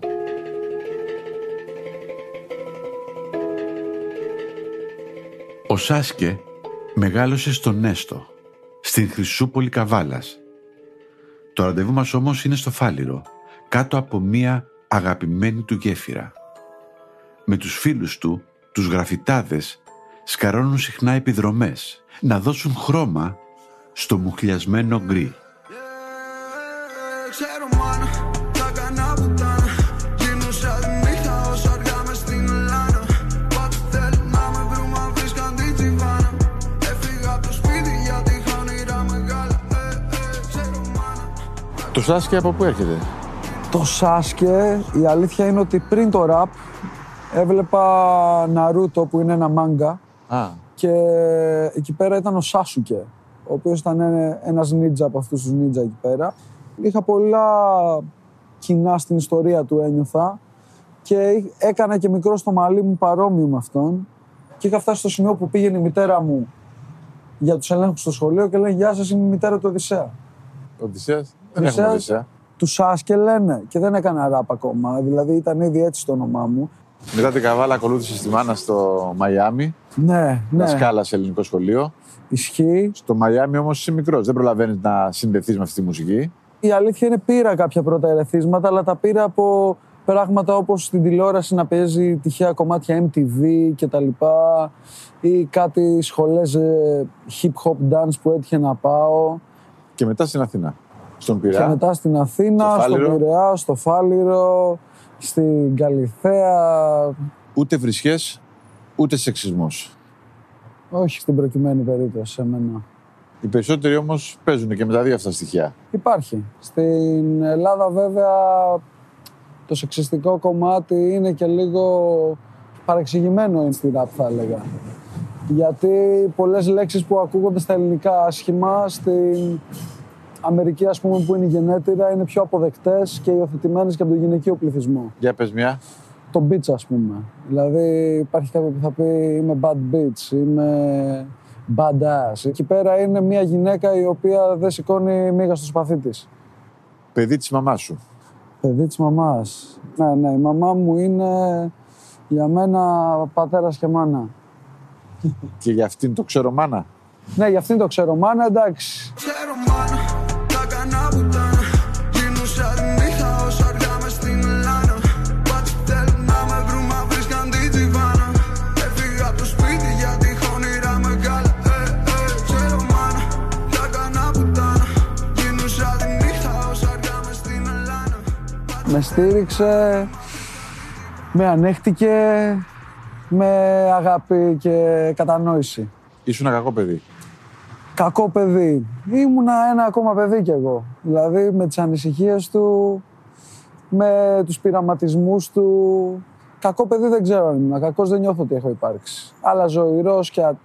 Ο Σάσκε μεγάλωσε στο Νέστο, στη στην Χρυσούπολη Καβάλας. Το ραντεβού μας όμως είναι στο Φάληρο, κάτω από μία αγαπημένη του γέφυρα. Με τους φίλους του, τους γραφιτάδες, σκαρώνουν συχνά επιδρομές, να δώσουν χρώμα στο μουχλιασμένο γκρι. Ξέρω μάνα, τα κανά πουτάνα Γίνουσα τη νύχτα όσο αργά μες στην Ελλάδα Πάτε θέλουν να με βρουν μα βρίσκαν την τσιβάνα Έφυγα από το σπίτι γιατί είχα όνειρα μεγάλα Ε, ε, ξέρω μάνα Το Σάσκε από πού έρχεται; Το Σάσκε, η αλήθεια είναι ότι πριν το ραπ έβλεπα Ναρούτο που είναι ένα μάγκα Α, και εκεί πέρα ήταν ο Σάσουκε, ο οποίος ήταν ε- ένας νίτζα από αυτούς τους νίτζα εκεί πέρα. Είχα πολλά κοινά στην ιστορία του ένιωθα και έκανα και μικρό στο μαλλί μου παρόμοιο με αυτόν και είχα φτάσει στο σημείο που πήγαινε η μητέρα μου για τους ελέγχους στο σχολείο και λέει «Γεια σας, είμαι η μητέρα του Οδυσσέα». ο Οδυσσέας; Δεν Οδυσσέας. έχουμε Οδυσσέα. Του Σάσκε λένε και δεν έκανα ραπ ακόμα, δηλαδή ήταν ήδη έτσι το όνομά μου. Μετά την Καβάλα ακολούθησε τη Μάνα στο Μαϊάμι, Ναι, ναι, δασκάλα σε ελληνικό σχολείο. ισχύει. Στο Μαϊάμι όμως είσαι μικρός, δεν προλαβαίνεις να συνδεθείς με αυτή τη μουσική. Η αλήθεια είναι πήρα κάποια πρώτα ερεθίσματα, αλλά τα πήρα από πράγματα όπως στην τηλεόραση να παίζει τυχαία κομμάτια MTV και τα λοιπά ή κάτι σχολές ε, hip hop dance που έτυχε να πάω Και μετά στην Αθήνα. Στον και Πειραιά. μετά στην Αθήνα, Στο στο Φάληρο. Πειραιά, στο Φάληρο, στην Καλιθέα, Ούτε βρισχές, ούτε σεξισμός. όχι στην προκειμένη περίπτωση σε μένα. Οι περισσότεροι όμως παίζουν και με τα δύο αυτά στοιχεία. Υπάρχει. Στην Ελλάδα βέβαια το σεξιστικό κομμάτι είναι και λίγο παρεξηγημένο είναι στη rap θα έλεγα. Γιατί πολλές λέξεις που ακούγονται στα ελληνικά άσχημα, στην Αμερική ας πούμε που είναι η γενέτειρα είναι πιο αποδεκτές και υιοθετημένες και από τον γυναικείο πληθυσμό. Για πες μια. Το bitch ας πούμε. Δηλαδή υπάρχει κάποιο που θα πει είμαι bad bitch, είμαι bad ass. Εκεί πέρα είναι μια γυναίκα η οποία δεν σηκώνει μίγα στο σπαθί της. Παιδί της μαμάς σου. Παιδί της μαμάς. Ναι, ναι, η μαμά μου είναι για μένα πατέρας και μάνα. Και για αυτήν το ξέρω μάνα. Ναι, για αυτήν το ξέρω μάνα, εντάξει. Ξέρω μάνα, Με στήριξε, με ανέχτηκε, με αγάπη και κατανόηση. Ήσουν ένα κακό παιδί. Κακό παιδί. Ήμουνα ένα ακόμα παιδί κι εγώ. Δηλαδή με τις ανησυχίες του, με τους πειραματισμούς του. Κακό παιδί δεν ξέρω αν ήμουν. Κακός δεν νιώθω ότι έχω υπάρξει. Αλλά ζωηρός και α...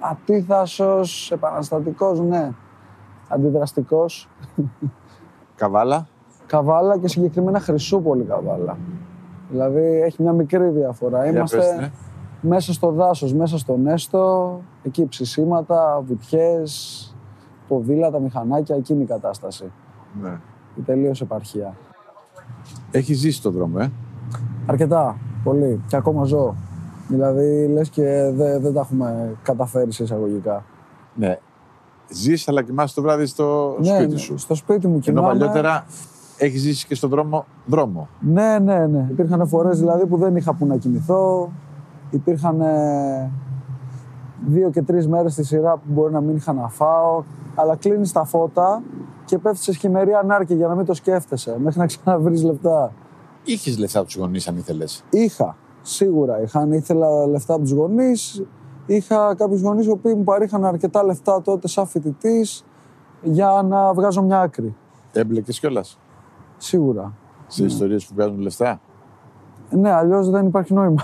ατίθασος, επαναστατικός, ναι. Αντιδραστικός. Καβάλα. Καβάλα και συγκεκριμένα Χρυσούπολη Καβάλα. Δηλαδή έχει μια μικρή διαφορά. Για Είμαστε πες, ναι. μέσα στο δάσος, μέσα στο Νέστο, εκεί ψησίματα, βουτιές, ποδήλατα, μηχανάκια, εκείνη η κατάσταση. Ναι. Η τελείως επαρχία. Έχει ζήσει τον δρόμο, ε. Αρκετά, πολύ. Και ακόμα ζω. Δηλαδή, λες και δεν δεν τα έχουμε καταφέρει σε εισαγωγικά. Ναι. Ζεις αλλά κοιμάσαι το βράδυ στο σπίτι ναι, σου. στο σπίτι μου Ενώ κοιμάμαι. παλιότερα έχει ζήσει και στον δρόμο δρόμο. Ναι, ναι, ναι. Υπήρχαν φορές δηλαδή που δεν είχα που να κοιμηθώ. Υπήρχαν ε, δύο και τρεις μέρες στη σειρά που μπορεί να μην είχα να φάω. Αλλά κλείνεις τα φώτα και πέφτεις σε σχημερή ανάρκη για να μην το σκέφτεσαι, μέχρι να ξαναβρεις λεφτά. Είχες λεφτά από τους γονείς αν ήθελες; Είχα, σίγουρα. Είχα, αν ήθελα λεφτά από τους γονείς. Είχα κάποιους γονείς οι οποίοι μου παρήχαν αρκετά λεφτά τότε σαν φοιτητής για να βγάζω μια άκρη. Έμπλεκες κιόλας; Σίγουρα. σε ιστορίες που βγάζουν λεφτά. Ναι, αλλιώς δεν υπάρχει νόημα.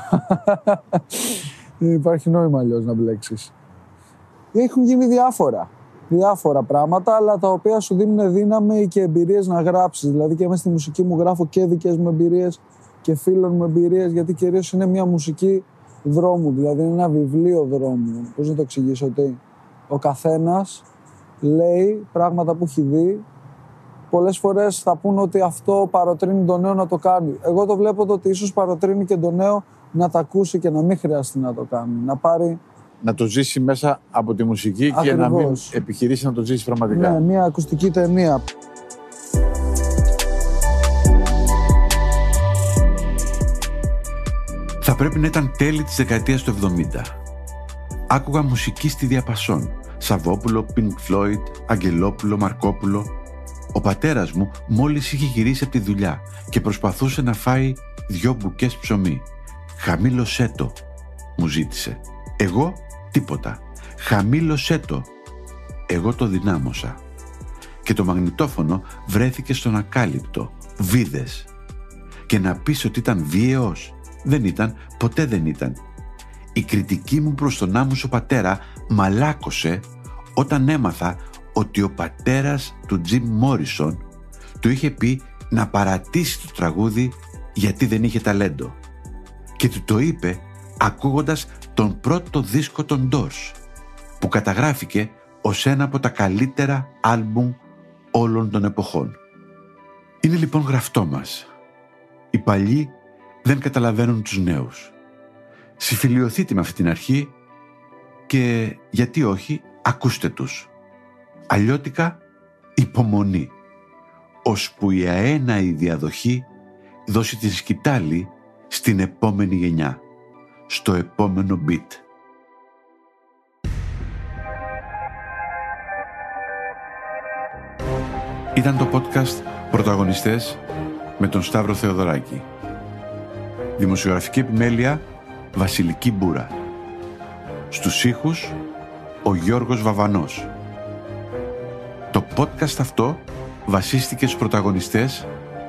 δεν υπάρχει νόημα αλλιώς να μπλέξεις. Έχουν γίνει διάφορα. Διάφορα πράγματα, αλλά τα οποία σου δίνουν δύναμη και εμπειρίες να γράψεις. Δηλαδή και μέσα στη μουσική μου γράφω και δικές μου εμπειρίες και φίλων μου εμπειρίες, γιατί κυρίως είναι μια μουσική δρόμου. Δηλαδή είναι ένα βιβλίο δρόμου. Πώς να το εξηγήσω, ότι ο καθένας λέει πράγματα που έχει δει πολλές φορές θα πούν ότι αυτό παροτρύνει τον νέο να το κάνει. Εγώ το βλέπω το ότι ίσως παροτρύνει και τον νέο να τα ακούσει και να μην χρειαστεί να το κάνει. Να πάρει να το ζήσει μέσα από τη μουσική και να μην Ακριβώς. επιχειρήσει να το ζήσει πραγματικά. Ναι, μια ακουστική ταινία. Θα πρέπει να ήταν τέλη της δεκαετίας του 70. Άκουγα μουσική στη διαπασόν. Σαββόπουλο, Pink Floyd, Αγγελόπουλο, Μαρκόπουλο. Ο πατέρας μου μόλις είχε γυρίσει από τη δουλειά και προσπαθούσε να φάει δυο μπουκές ψωμί. «Χαμήλωσέ το», μου ζήτησε. Εγώ τίποτα. «Χαμήλωσέ το». Εγώ το δυνάμωσα. Και το μαγνητόφωνο βρέθηκε στον ακάλυπτο. Βίδες. Και να πεις ότι ήταν βίαιος. Δεν ήταν, ποτέ δεν ήταν. Η κριτική μου προς τον άμουσο πατέρα μαλάκωσε όταν έμαθα ότι ο πατέρας του Τζιμ Μόρισον του είχε πει να παρατήσει το τραγούδι γιατί δεν είχε ταλέντο. Και του το είπε ακούγοντας τον πρώτο δίσκο των Doors που καταγράφηκε ως ένα από τα καλύτερα άλμπουμ όλων των εποχών. Είναι λοιπόν γραφτό μας. Οι παλιοί δεν καταλαβαίνουν τους νέους. Συμφιλιωθείτε με αυτή την αρχή και γιατί όχι ακούστε τους. Αλλιώτικα υπομονή ώσπου η αέναη διαδοχή δώσει τη σκητάλη στην επόμενη γενιά, στο επόμενο beat. Ήταν το podcast «Πρωταγωνιστές» με τον Σταύρο Θεοδωράκη. Δημοσιογραφική επιμέλεια Βασιλική Μπούρα. Στους ήχους ο Γιώργος Βαβανός. Το podcast αυτό βασίστηκε στους πρωταγωνιστές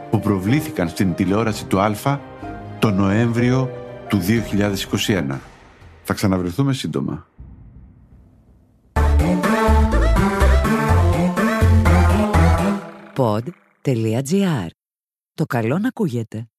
που προβλήθηκαν στην τηλεόραση του Α το Νοέμβριο του 2021. Θα ξαναβρεθούμε σύντομα. Pod.gr. Το καλό να ακούγεται.